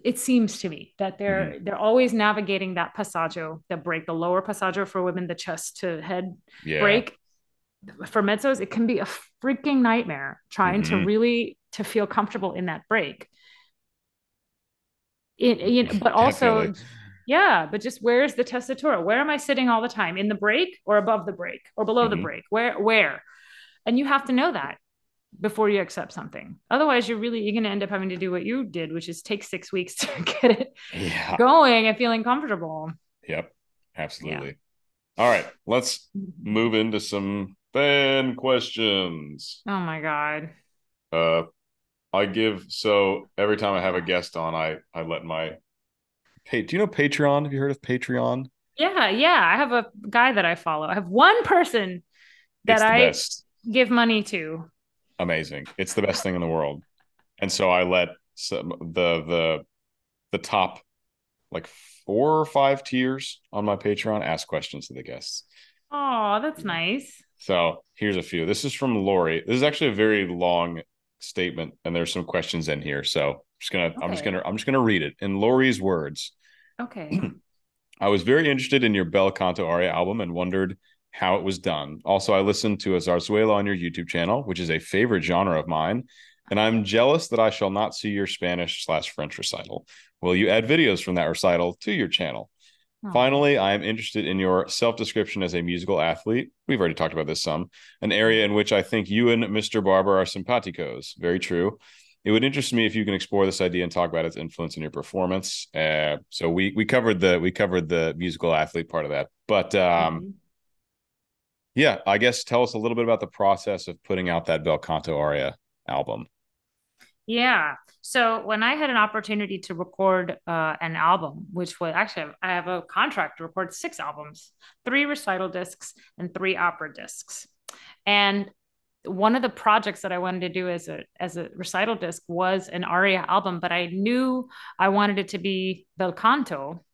it seems to me that they're mm. they're always navigating that passaggio the break the lower passaggio for women the chest to head yeah. break for mezzos it can be a freaking nightmare trying mm-hmm. to really to feel comfortable in that break it, you know, but also yeah, but just where's the tessitura? Where am I sitting all the time? In the break or above the break or below mm-hmm. the break? Where where? And you have to know that before you accept something. Otherwise, you're really you're going to end up having to do what you did, which is take 6 weeks to get it yeah. going and feeling comfortable. Yep. Absolutely. Yeah. All right, let's move into some fan questions. Oh my god. Uh I give so every time I have a guest on, I I let my Hey, do you know Patreon? Have you heard of Patreon? Yeah, yeah. I have a guy that I follow. I have one person that I best. give money to. Amazing. It's the best thing in the world. And so I let some, the the the top like four or five tiers on my Patreon ask questions to the guests. Oh, that's mm. nice. So here's a few. This is from Lori. This is actually a very long statement, and there's some questions in here. So just gonna okay. I'm just gonna I'm just gonna read it in Lori's words. Okay. I was very interested in your bel canto aria album and wondered how it was done. Also, I listened to a zarzuela on your YouTube channel, which is a favorite genre of mine, and I'm jealous that I shall not see your Spanish slash French recital. Will you add videos from that recital to your channel? Finally, I am interested in your self description as a musical athlete. We've already talked about this some, an area in which I think you and Mr. Barber are simpaticos. Very true it would interest me if you can explore this idea and talk about its influence in your performance. Uh, so we we covered the we covered the musical athlete part of that, but um, mm-hmm. yeah, I guess tell us a little bit about the process of putting out that bel canto aria album. Yeah. So when I had an opportunity to record uh, an album, which was actually I have a contract to record six albums, three recital discs, and three opera discs, and one of the projects that I wanted to do as a as a recital disc was an aria album, but I knew I wanted it to be bel canto.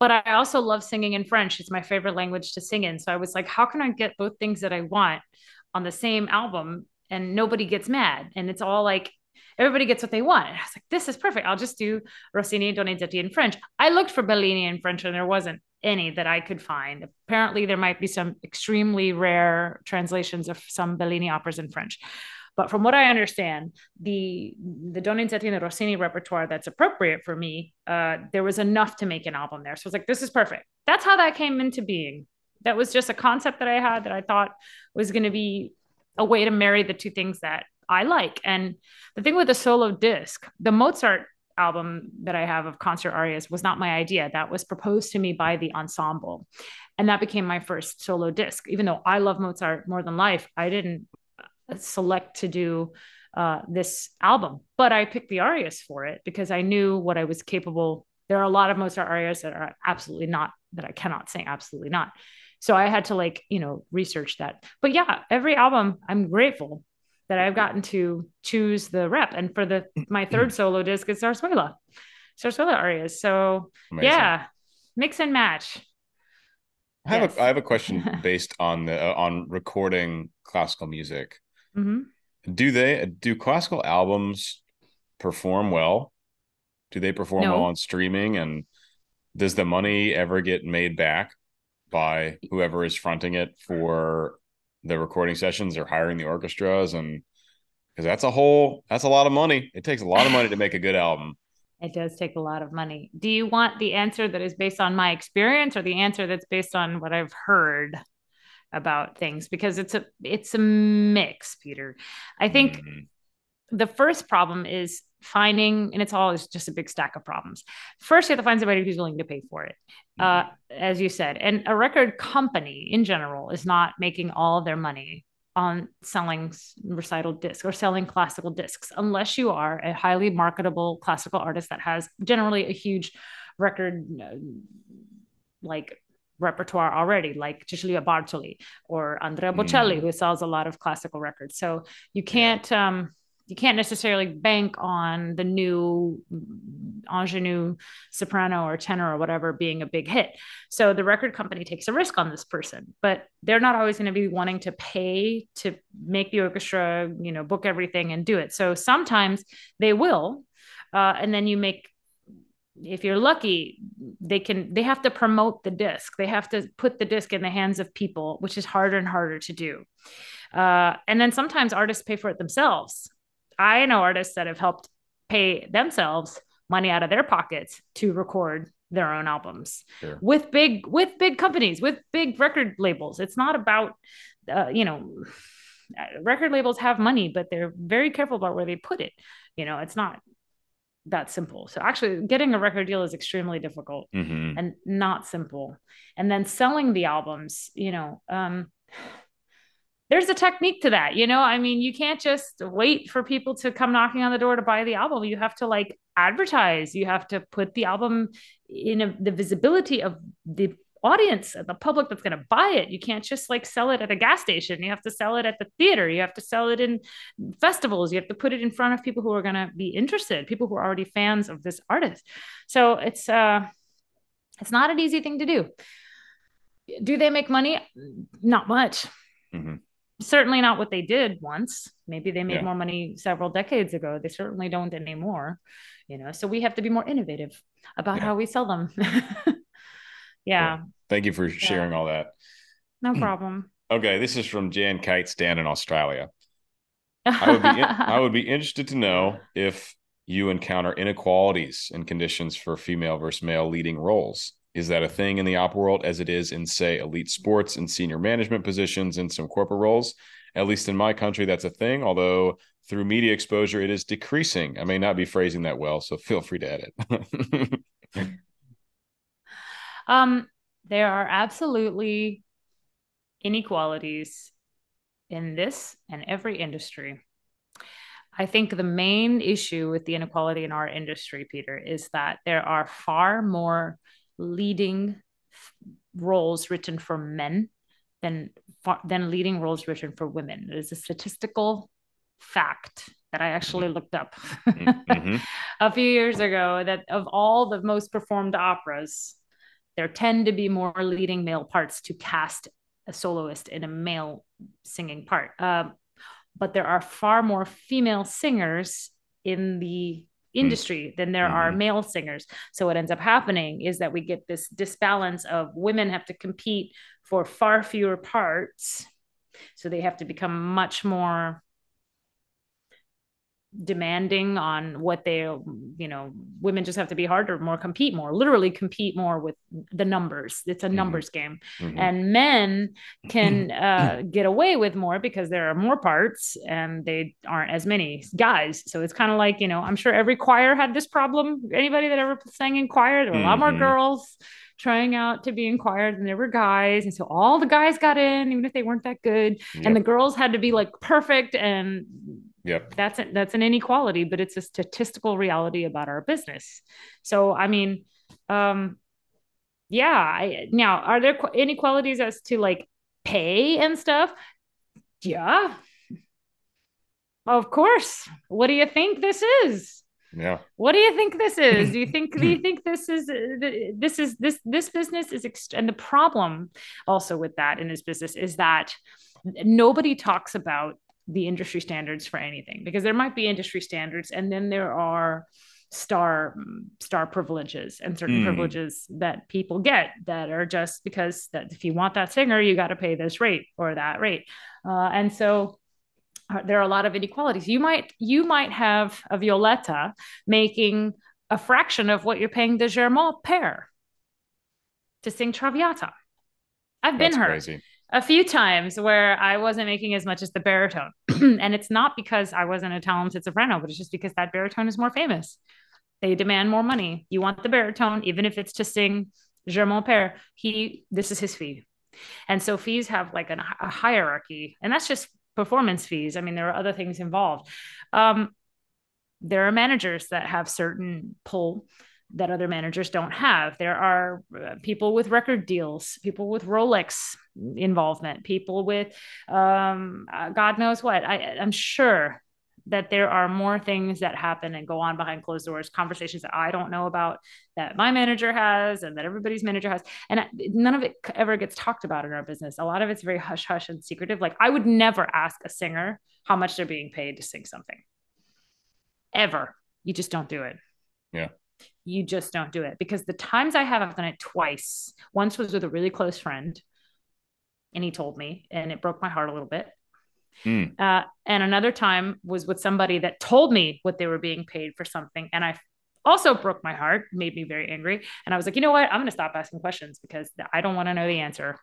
But I also love singing in French. It's my favorite language to sing in. So I was like, how can I get both things that I want on the same album and nobody gets mad? And it's all like everybody gets what they want. And I was like, this is perfect. I'll just do Rossini and Donizetti in French. I looked for Bellini in French and there wasn't any that I could find. Apparently, there might be some extremely rare translations of some Bellini operas in French. But from what I understand, the the Donizetti and the Rossini repertoire that's appropriate for me, uh, there was enough to make an album there. So I was like, this is perfect. That's how that came into being. That was just a concept that I had that I thought was going to be a way to marry the two things that I like. And the thing with the solo disc, the Mozart album that I have of concert arias was not my idea. That was proposed to me by the ensemble. And that became my first solo disc. Even though I love Mozart more than life, I didn't uh, select to do uh, this album, but I picked the arias for it because I knew what I was capable. There are a lot of Mozart arias that are absolutely not, that I cannot sing, absolutely not. So I had to like, you know, research that. But yeah, every album, I'm grateful that I've gotten to choose the rep. And for the my third solo disc, it's Zarzuela, Zarzuela arias. So Amazing. yeah, mix and match. I have yes. a I have a question based on the uh, on recording classical music. Mm-hmm. Do they do classical albums perform well? Do they perform no. well on streaming? And does the money ever get made back by whoever is fronting it for the recording sessions or hiring the orchestras and because that's a whole that's a lot of money it takes a lot of money to make a good album It does take a lot of money. Do you want the answer that is based on my experience or the answer that's based on what I've heard about things? Because it's a it's a mix, Peter. I think mm-hmm. the first problem is finding, and it's always just a big stack of problems. First, you have to find somebody who's willing to pay for it, mm-hmm. uh, as you said. And a record company in general is not making all of their money on selling recital discs or selling classical discs unless you are a highly marketable classical artist that has generally a huge record uh, like repertoire already like Cecilia Bartoli or Andrea Bocelli mm. who sells a lot of classical records so you can't um you can't necessarily bank on the new ingenue soprano or tenor or whatever being a big hit. So the record company takes a risk on this person, but they're not always going to be wanting to pay to make the orchestra, you know, book everything and do it. So sometimes they will, uh, and then you make if you're lucky they can they have to promote the disc they have to put the disc in the hands of people which is harder and harder to do uh, and then sometimes artists pay for it themselves I know artists that have helped pay themselves money out of their pockets to record their own albums. Sure. with big with big companies with big record labels. It's not about uh, you know record labels have money but they're very careful about where they put it. You know it's not that simple. So actually getting a record deal is extremely difficult mm-hmm. and not simple. And then selling the albums you know um there's a technique to that you know? I mean you can't just wait for people to come knocking on the door to buy the album. You have to like advertise. You have to put the album in a, the visibility of the audience the public that's going to buy it. You can't just like sell it at a gas station. You have to sell it at the theater. You have to sell it in festivals. You have to put it in front of people who are going to be interested people who are already fans of this artist. So it's uh it's not an easy thing to do. Do they make money? Not much. Mm-hmm certainly not what they did once. Maybe they made yeah. more money several decades ago. They certainly don't anymore. You know, so we have to be more innovative about yeah. how we sell them. yeah. Thank you for sharing all that. No hmm. problem. okay, this is from Jan Kites down in Australia. I would be I would be interested to know if you encounter inequalities in conditions for female versus male leading roles. Is that a thing in the op world as it is in, say, elite sports and senior management positions and some corporate roles? At least in my country, that's a thing, although through media exposure, it is decreasing. I may not be phrasing that well, so feel free to edit. um, there are absolutely inequalities in this and every industry. I think the main issue with the inequality in our industry, Peter, is that there are far more leading roles written for men than than leading roles written for women. It is a statistical fact that I actually looked up mm-hmm. a few years ago that of all the most performed operas, there tend to be more leading male parts to cast a soloist in a male singing part. Uh, but there are far more female singers in the Hmm. industry than there mm-hmm. are male singers. So what ends up happening is that we get this disbalance of women have to compete for far fewer parts. So they have to become much more demanding on what they you know women just have to be harder more compete more literally compete more with the numbers it's a mm-hmm. numbers game mm-hmm. and men can uh, get away with more because there are more parts and they aren't as many guys so it's kind of like you know i'm sure every choir had this problem anybody that ever sang in choir there were a lot more mm-hmm. girls trying out to be in choir than there were guys and so all the guys got in even if they weren't that good yep. and the girls had to be like perfect and Yep. That's a, that's an inequality, but it's a statistical reality about our business. So, I mean, um, yeah. I, now, are there inequalities as to like pay and stuff? Yeah. Of course. What do you think this is? Yeah. What do you think this is? Do you think do you think this is this is this this business is ext- and the problem also with that in this business is that nobody talks about the industry standards for anything because there might be industry standards and then there are star star privileges and certain mm. privileges that people get that are just because that if you want that singer you got to pay this rate or that rate uh, and so uh, there are a lot of inequalities you might you might have a violetta making a fraction of what you're paying the Germont père to sing Traviata. I've been heard crazy. A few times where I wasn't making as much as the baritone. and it's not because I wasn't a talented soprano, but it's just because that baritone is more famous. They demand more money. You want the baritone, even if it's to sing Germont Père. He, this is his fee. And so fees have like an, a hierarchy, and that's just performance fees. I mean, there are other things involved. Um, there are managers that have certain pull that other managers don't have. There are uh, people with record deals, people with Rolex involvement, people with um, uh, God knows what. I, I'm sure that there are more things that happen and go on behind closed doors, conversations that I don't know about, that my manager has, and that everybody's manager has. And none of it ever gets talked about in our business. A lot of it's very hush hush and secretive. Like I would never ask a singer how much they're being paid to sing something, ever. You just don't do it. Yeah. You just don't do it because the times I have, I've done it twice. Once was with a really close friend, and he told me, and it broke my heart a little bit. Mm. Uh, and another time was with somebody that told me what they were being paid for something. And I also broke my heart, made me very angry. And I was like, you know what? I'm going to stop asking questions because I don't want to know the answer.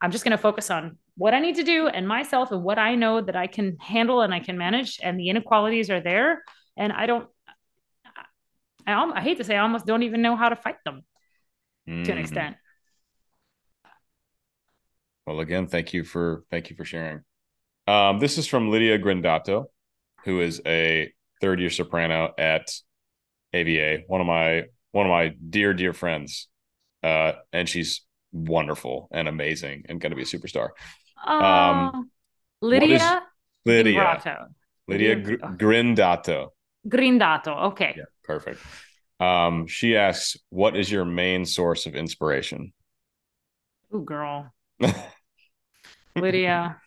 I'm just going to focus on what I need to do and myself and what I know that I can handle and I can manage. And the inequalities are there. And I don't, I, I hate to say, I almost don't even know how to fight them mm-hmm. to an mm-hmm. extent. Well, again, thank you for thank you for sharing. Um, this is from Lydia Grindato, who is a third year soprano at AVA, one of my one of my dear dear friends, uh, and she's wonderful and amazing and going to be a superstar. Um, Lydia Lydia Grindato. Lydia Gr- Grindato. Grindato. Okay. Yeah, perfect. Um, she asks, "What is your main source of inspiration?" Oh, girl. Lydia.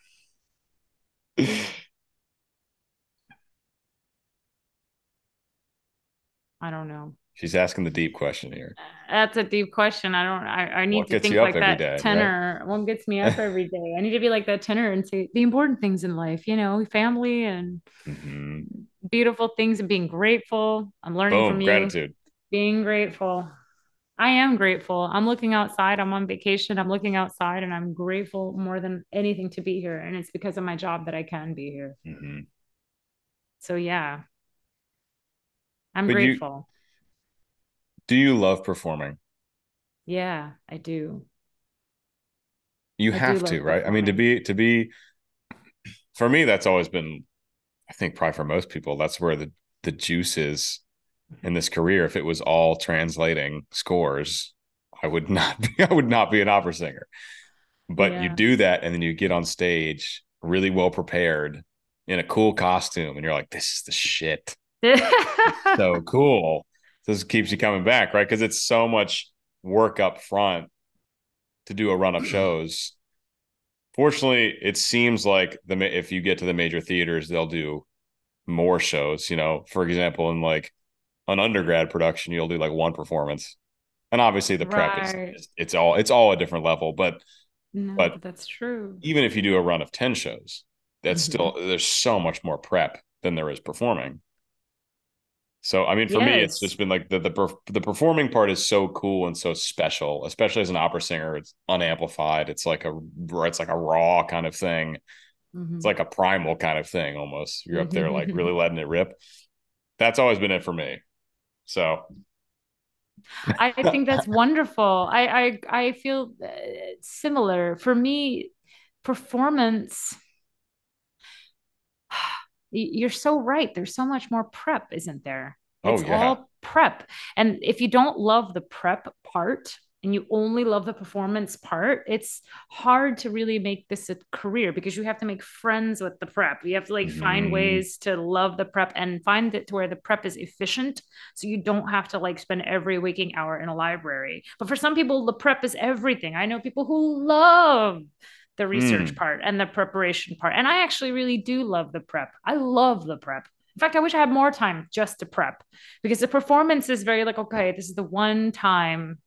I don't know. She's asking the deep question here. That's a deep question. I don't. I, I need what to think like that day, tenor. Right? What gets me up every day? I need to be like that tenor and say the important things in life. You know, family and mm-hmm. beautiful things and being grateful. I'm learning Boom, from you. Gratitude. Being grateful. I am grateful. I'm looking outside. I'm on vacation. I'm looking outside and I'm grateful more than anything to be here. And it's because of my job that I can be here. Mm-hmm. So, yeah, I'm but grateful. You, do you love performing? Yeah, I do. You I have to, right? I mean, to be, to be, for me, that's always been, I think, probably for most people, that's where the, the juice is in this career if it was all translating scores i would not be i would not be an opera singer. But yeah. you do that and then you get on stage really well prepared in a cool costume and you're like this is the shit. So cool. This keeps you coming back right? Because it's so much work up front to do a run of shows. Fortunately it seems like the if you get to the major theaters they'll do more shows you know? For example in like an undergrad production, you'll do like one performance, and obviously the prep right. is it's all it's all a different level. But no, but that's true. Even if you do a run of ten shows, that's mm-hmm. still there's so much more prep than there is performing. So I mean, for yes. me, it's just been like the the the performing part is so cool and so special, especially as an opera singer. It's unamplified. It's like a it's like a raw kind of thing. Mm-hmm. It's like a primal kind of thing almost. You're up there like really letting it rip. That's always been it for me. So I think that's wonderful. I I I feel uh, similar. For me, performance you're so right. There's so much more prep, isn't there? Oh, it's oh, yeah. all prep. And if you don't love the prep part, and you only love the performance part, it's hard to really make this a career because you have to make friends with the prep. You have to like mm-hmm. find ways to love the prep and find it to where the prep is efficient. So you don't have to like spend every waking hour in a library. But for some people, the prep is everything. I know people who love the research mm. part and the preparation part. And I actually really do love the prep. I love the prep. In fact, I wish I had more time just to prep because the performance is very like, okay, this is the one time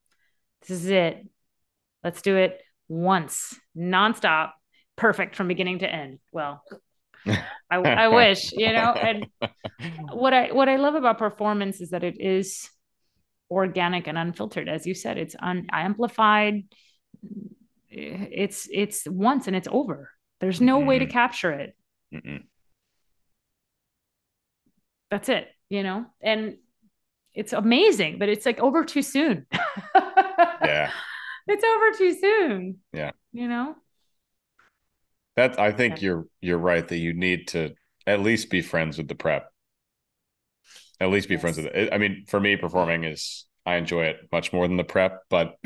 this is it. Let's do it once, nonstop, perfect from beginning to end. Well, I, I wish, you know, and what I what I love about performance is that it is organic and unfiltered. As you said, it's un- amplified. It's it's once and it's over. There's no mm-hmm. way to mm-hmm. capture it. Mm-mm. That's it, you know? And it's amazing, but it's like over too soon. yeah. It's over too soon. Yeah. You know? That I think yeah. you're you're right that you need to at least be friends with the prep. At least be yes. friends with it. I mean, for me, performing is I enjoy it much more than the prep, but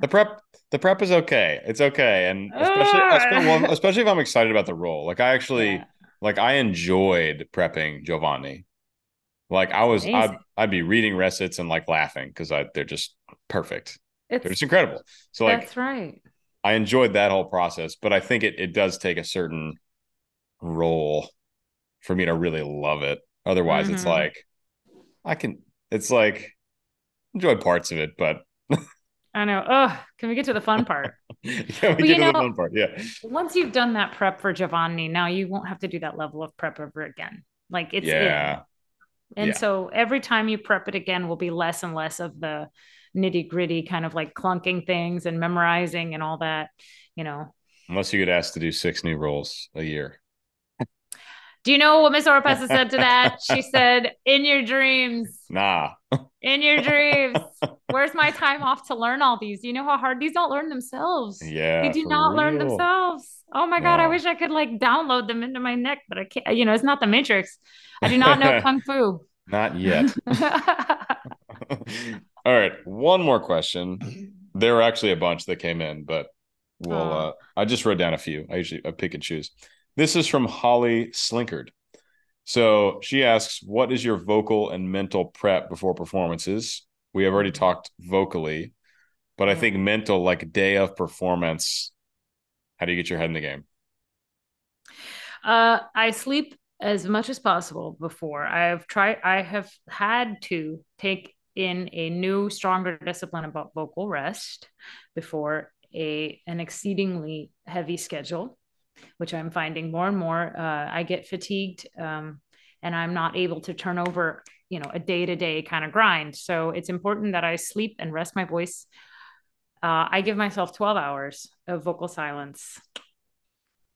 the prep the prep is okay. It's okay, and especially oh. especially, well, especially if I'm excited about the role. Like I actually yeah. like I enjoyed prepping Giovanni. Like I was, I'd, I'd be reading recits and like laughing because I they're just perfect. It's, they're incredible. So like that's right. I enjoyed that whole process, but I think it it does take a certain role for me to really love it. Otherwise, mm-hmm. it's like I can. It's like enjoy parts of it, but I know. Oh, can we get to the fun part? yeah, we get to know, the fun part. Yeah. Once you've done that prep for Giovanni, now you won't have to do that level of prep ever again. Like it's yeah. In. And yeah. so every time you prep it again will be less and less of the nitty gritty kind of like clunking things and memorizing and all that, you know. Unless you get asked to do six new roles a year. Do you know what Miss Oropesa said to that? She said, "In your dreams." Nah. In your dreams. Where's my time off to learn all these? You know how hard these don't learn themselves? Yeah. They do not real. learn themselves. Oh my god, I wish I could like download them into my neck, but I can't. You know, it's not the Matrix. I do not know kung fu. Not yet. All right, one more question. There were actually a bunch that came in, but well, uh, I just wrote down a few. I usually I pick and choose. This is from Holly Slinkard. So she asks, What is your vocal and mental prep before performances? We have already talked vocally, but I think mental, like day of performance, how do you get your head in the game? Uh, I sleep as much as possible before. I've tried, I have had to take in a new, stronger discipline about vocal rest before a an exceedingly heavy schedule which I'm finding more and more. Uh, I get fatigued um, and I'm not able to turn over, you know, a day to day kind of grind. So it's important that I sleep and rest my voice. Uh, I give myself 12 hours of vocal silence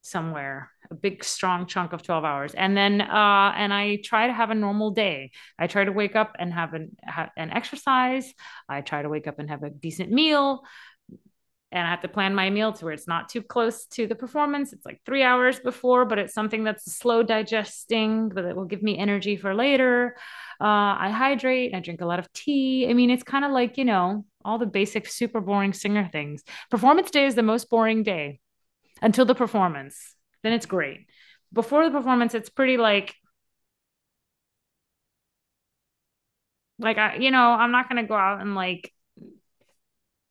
somewhere a big strong chunk of 12 hours and then uh and i try to have a normal day i try to wake up and have an an exercise i try to wake up and have a decent meal and I have to plan my meal to where it's not too close to the performance. It's like three hours before, but it's something that's slow digesting, but it will give me energy for later. Uh, I hydrate, I drink a lot of tea. I mean, it's kind of like, you know, all the basic, super boring singer things. Performance day is the most boring day until the performance. Then it's great. Before the performance, it's pretty like, like I, you know, I'm not gonna go out and like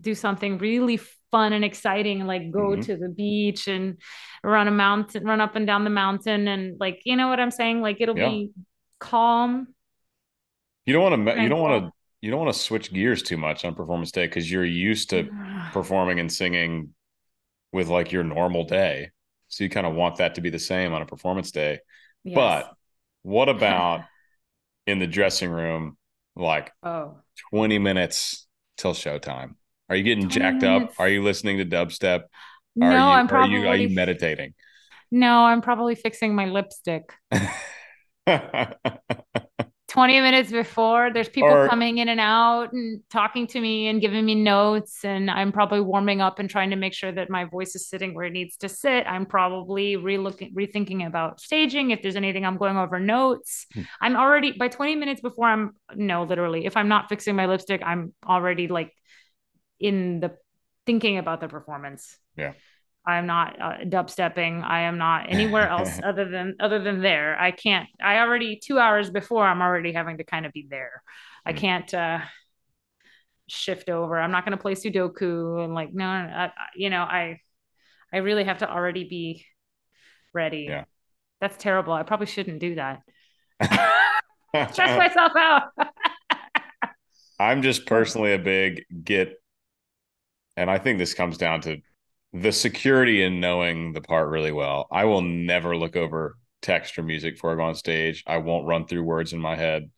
do something really fun and exciting like go mm-hmm. to the beach and run a mountain run up and down the mountain and like you know what i'm saying like it'll yeah. be calm you don't want to you don't want to you don't want to switch gears too much on performance day because you're used to performing and singing with like your normal day so you kind of want that to be the same on a performance day yes. but what about in the dressing room like oh 20 minutes till showtime are you getting jacked minutes. up? Are you listening to dubstep? No, are you, I'm probably. Are you, are you meditating? No, I'm probably fixing my lipstick. 20 minutes before there's people or, coming in and out and talking to me and giving me notes and i'm probably warming up and trying to make sure that my voice is sitting where it needs to sit i'm probably relooking rethinking about staging if there's anything i'm going over notes hmm. i'm already by 20 minutes before i'm no literally if i'm not fixing my lipstick i'm already like in the thinking about the performance. Yeah. I'm not uh, dubstepping. I am not anywhere else other than other than there. I can't. I already two hours before. I'm already having to kind of be there. I hmm. can't uh, shift over. I'm not going to play Sudoku and like no, no I, you know I I really have to already be ready. Yeah, that's terrible. I probably shouldn't do that. Stress myself out. I'm just personally a big get and I think this comes down to the security in knowing the part really well. I will never look over text or music before I go on stage. I won't run through words in my head.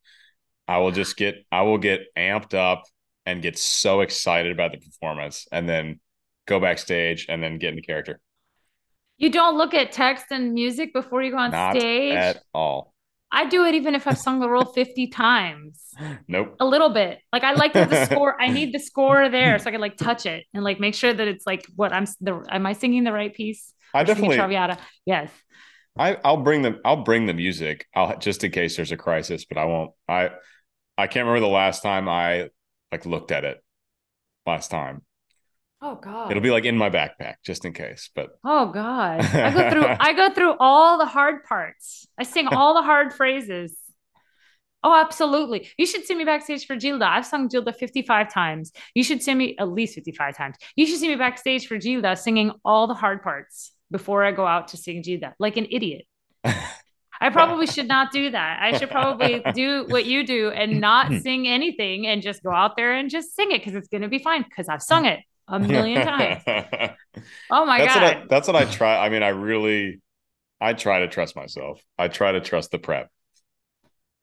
I will just get I will get amped up and get so excited about the performance and then go backstage and then get into character. You don't look at text and music before you go on Not stage? at all. I do it even if I've sung the role 50 times. Nope. A little bit. Like I like the score. I need the score there so I can like touch it and like make sure that it's like what I'm the am I singing the right piece? I definitely Traviata. Yes. I I'll bring them I'll bring the music. I'll just in case there's a crisis, but I won't I I can't remember the last time I like looked at it last time. Oh God. It'll be like in my backpack just in case, but Oh God. I go through I go through all the hard parts. I sing all the hard phrases. Oh, absolutely. You should see me backstage for Gilda. I've sung Gilda 55 times. You should see me at least 55 times. You should see me backstage for Gilda singing all the hard parts before I go out to sing Gilda, like an idiot. I probably should not do that. I should probably do what you do and not hmm. sing anything and just go out there and just sing it because it's going to be fine because I've sung it a million times. Oh my that's God. what I, that's what I try. I mean, I really, I try to trust myself. I try to trust the prep.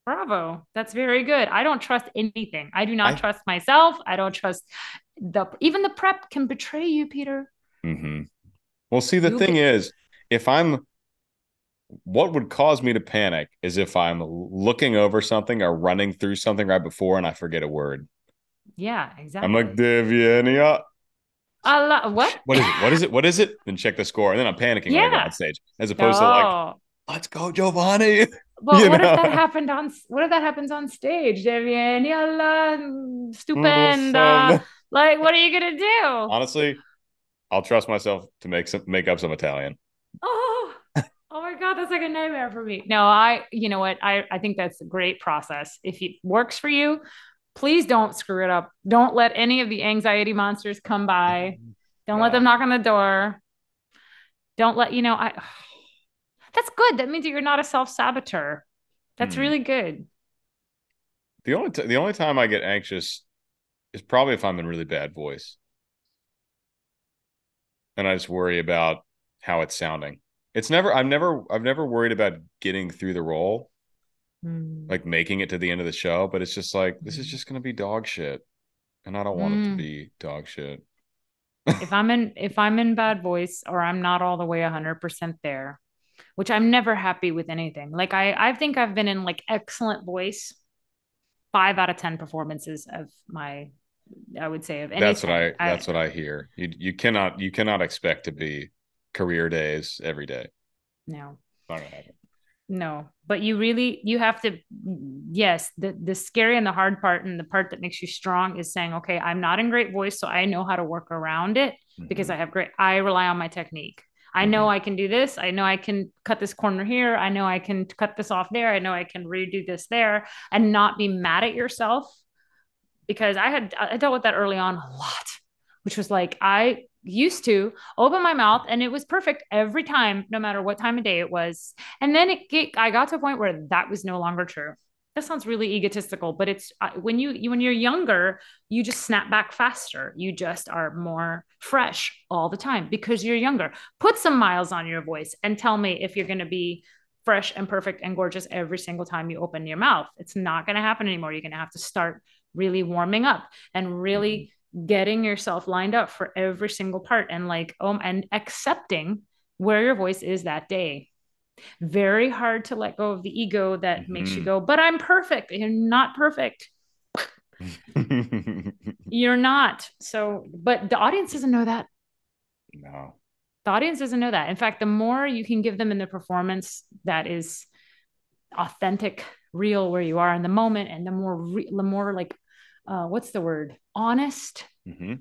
Bravo. That's very good. I don't trust anything. I do not I- trust myself. I don't trust the even the prep can betray you, Peter. Mm-hmm. Well, see, the You thing get- is, if I'm, what would cause me to panic is if I'm looking over something or running through something right before and I forget a word. Yeah, exactly. I'm like, Deviania. I lo- what? What is it? What is it? What is it? Then check the score. And then I'm panicking when I go Yeah. on stage as opposed to like, let's go, Giovanni. Well, you what know. if that happened on what if that happens on stage? Deviania la stupenda. Mm, like, what are you gonna do? Honestly, I'll trust myself to make some make up some Italian. Oh, oh my God, that's like a nightmare for me. No, I, you know what? I, I think that's a great process. If it works for you, please don't screw it up. Don't let any of the anxiety monsters come by. Don't let them knock on the door. Don't let, you know, I, that's good. That means that you're not a self saboteur. That's Hmm. really good. The only t- the only time I get anxious is probably if I'm in really bad voice, and I just worry about how it's sounding. It's never I've never I've never worried about getting through the role, Hmm. like making it to the end of the show. But it's just like this is Mm. just gonna be dog shit, and I don't want it to Mm. be dog shit. if I'm in if I'm in bad voice or I'm not all the way 100% there, which I'm never happy with anything. Like I I think I've been in like excellent voice 5 out of 10 performances of my I would say of any That's what I 10. that's what I hear. You you cannot you cannot expect to be career days every day. no. Not gonna happen. No, but you really you have to yes, the the scary and the hard part and the part that makes you strong is saying, okay, I'm not in great voice, so I know how to work around it because Mhm. I have great I rely on my technique. I know I can do this. I know I can cut this corner here. I know I can cut this off there. I know I can redo this there and not be mad at yourself because I had I dealt with that early on a lot, which was like I used to open my mouth and it was perfect every time, no matter what time of day it was. And then it, it I got to a point where that was no longer true. That sounds really egotistical, but it's uh, when you, you when you're younger, you just snap back faster. You just are more fresh all the time because you're younger. Put some miles on your voice and tell me if you're going to be fresh and perfect and gorgeous every single time you open your mouth. It's not going to happen anymore. You're going to have to start really warming up and really getting yourself lined up for every single part and like um and accepting where your voice is that day. Very hard to let go of the ego that makes you Mhm. go, but I'm perfect. You're not perfect. You're not. So, but the audience doesn't know that. no. The audience doesn't know that. In fact, the more you can give them in the performance that is authentic, real, where you are in the moment, and the more, re- the more like, uh, what's the word? Honest hmm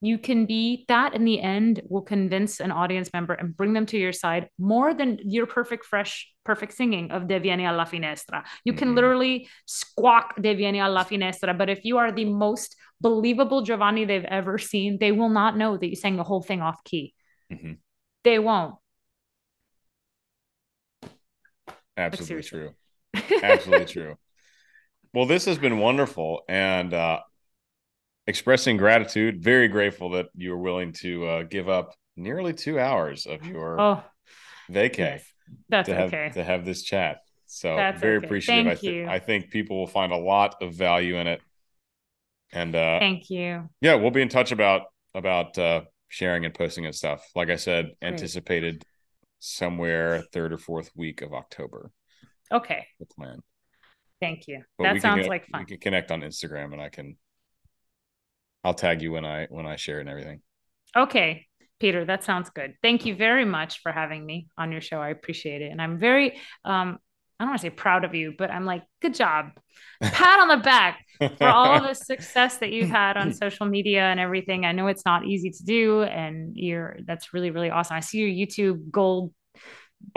you can be that in the end will convince an audience member and bring them to your side more than your perfect fresh perfect singing of Deh vieni alla finestra you can Mhm. literally squawk Deh vieni alla finestra but if you are the most believable giovanni they've ever seen they will not know that you sang the whole thing off key hmm they won't Absolutely true. Absolutely true. Well, this has been wonderful and uh, expressing gratitude. Very grateful that you were willing to uh, give up nearly two hours of your oh vacay yes that's to have okay to have this chat. So That's very okay. appreciative. I, Thank you. I think people will find a lot of value in it. And uh, Thank you. yeah, we'll be in touch about about uh, sharing and posting and stuff. Like I said, Great. anticipated somewhere third or fourth week of October. Okay. The plan. Thank you. But that we can sounds like fun. We can connect on Instagram, and I can. I'll tag you when I when I share and everything. Okay, Peter, that sounds good. Thank you very much for having me on your show. I appreciate it. And I'm very um I don't want to say proud of you, but I'm like, good job. Pat on the back for all the success that you've had on social media and everything. I know it's not easy to do, and you're that's really, really awesome. I see your YouTube gold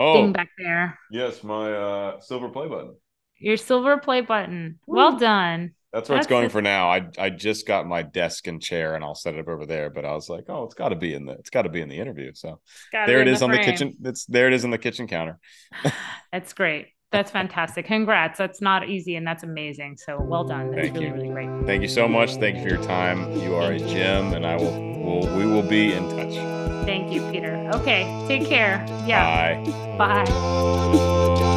oh thing back there. yes, my uh, silver play button. Your silver play button. Well done. That's where it's going the- for now. I I just got my desk and chair, and I'll set it up over there. But I was like, oh, it's got to be in the it's got to be in the interview. So there in it is on the kitchen. It's there. It is on the kitchen counter. That's great. That's fantastic. Congrats. That's not easy and that's amazing. So well done. That's Thank really, you. really great. Thank you so much. Thank you for your time. You are a gem, and I will will we will be in touch. Thank you, Peter. Okay. Take care. Yeah. Bye. Bye.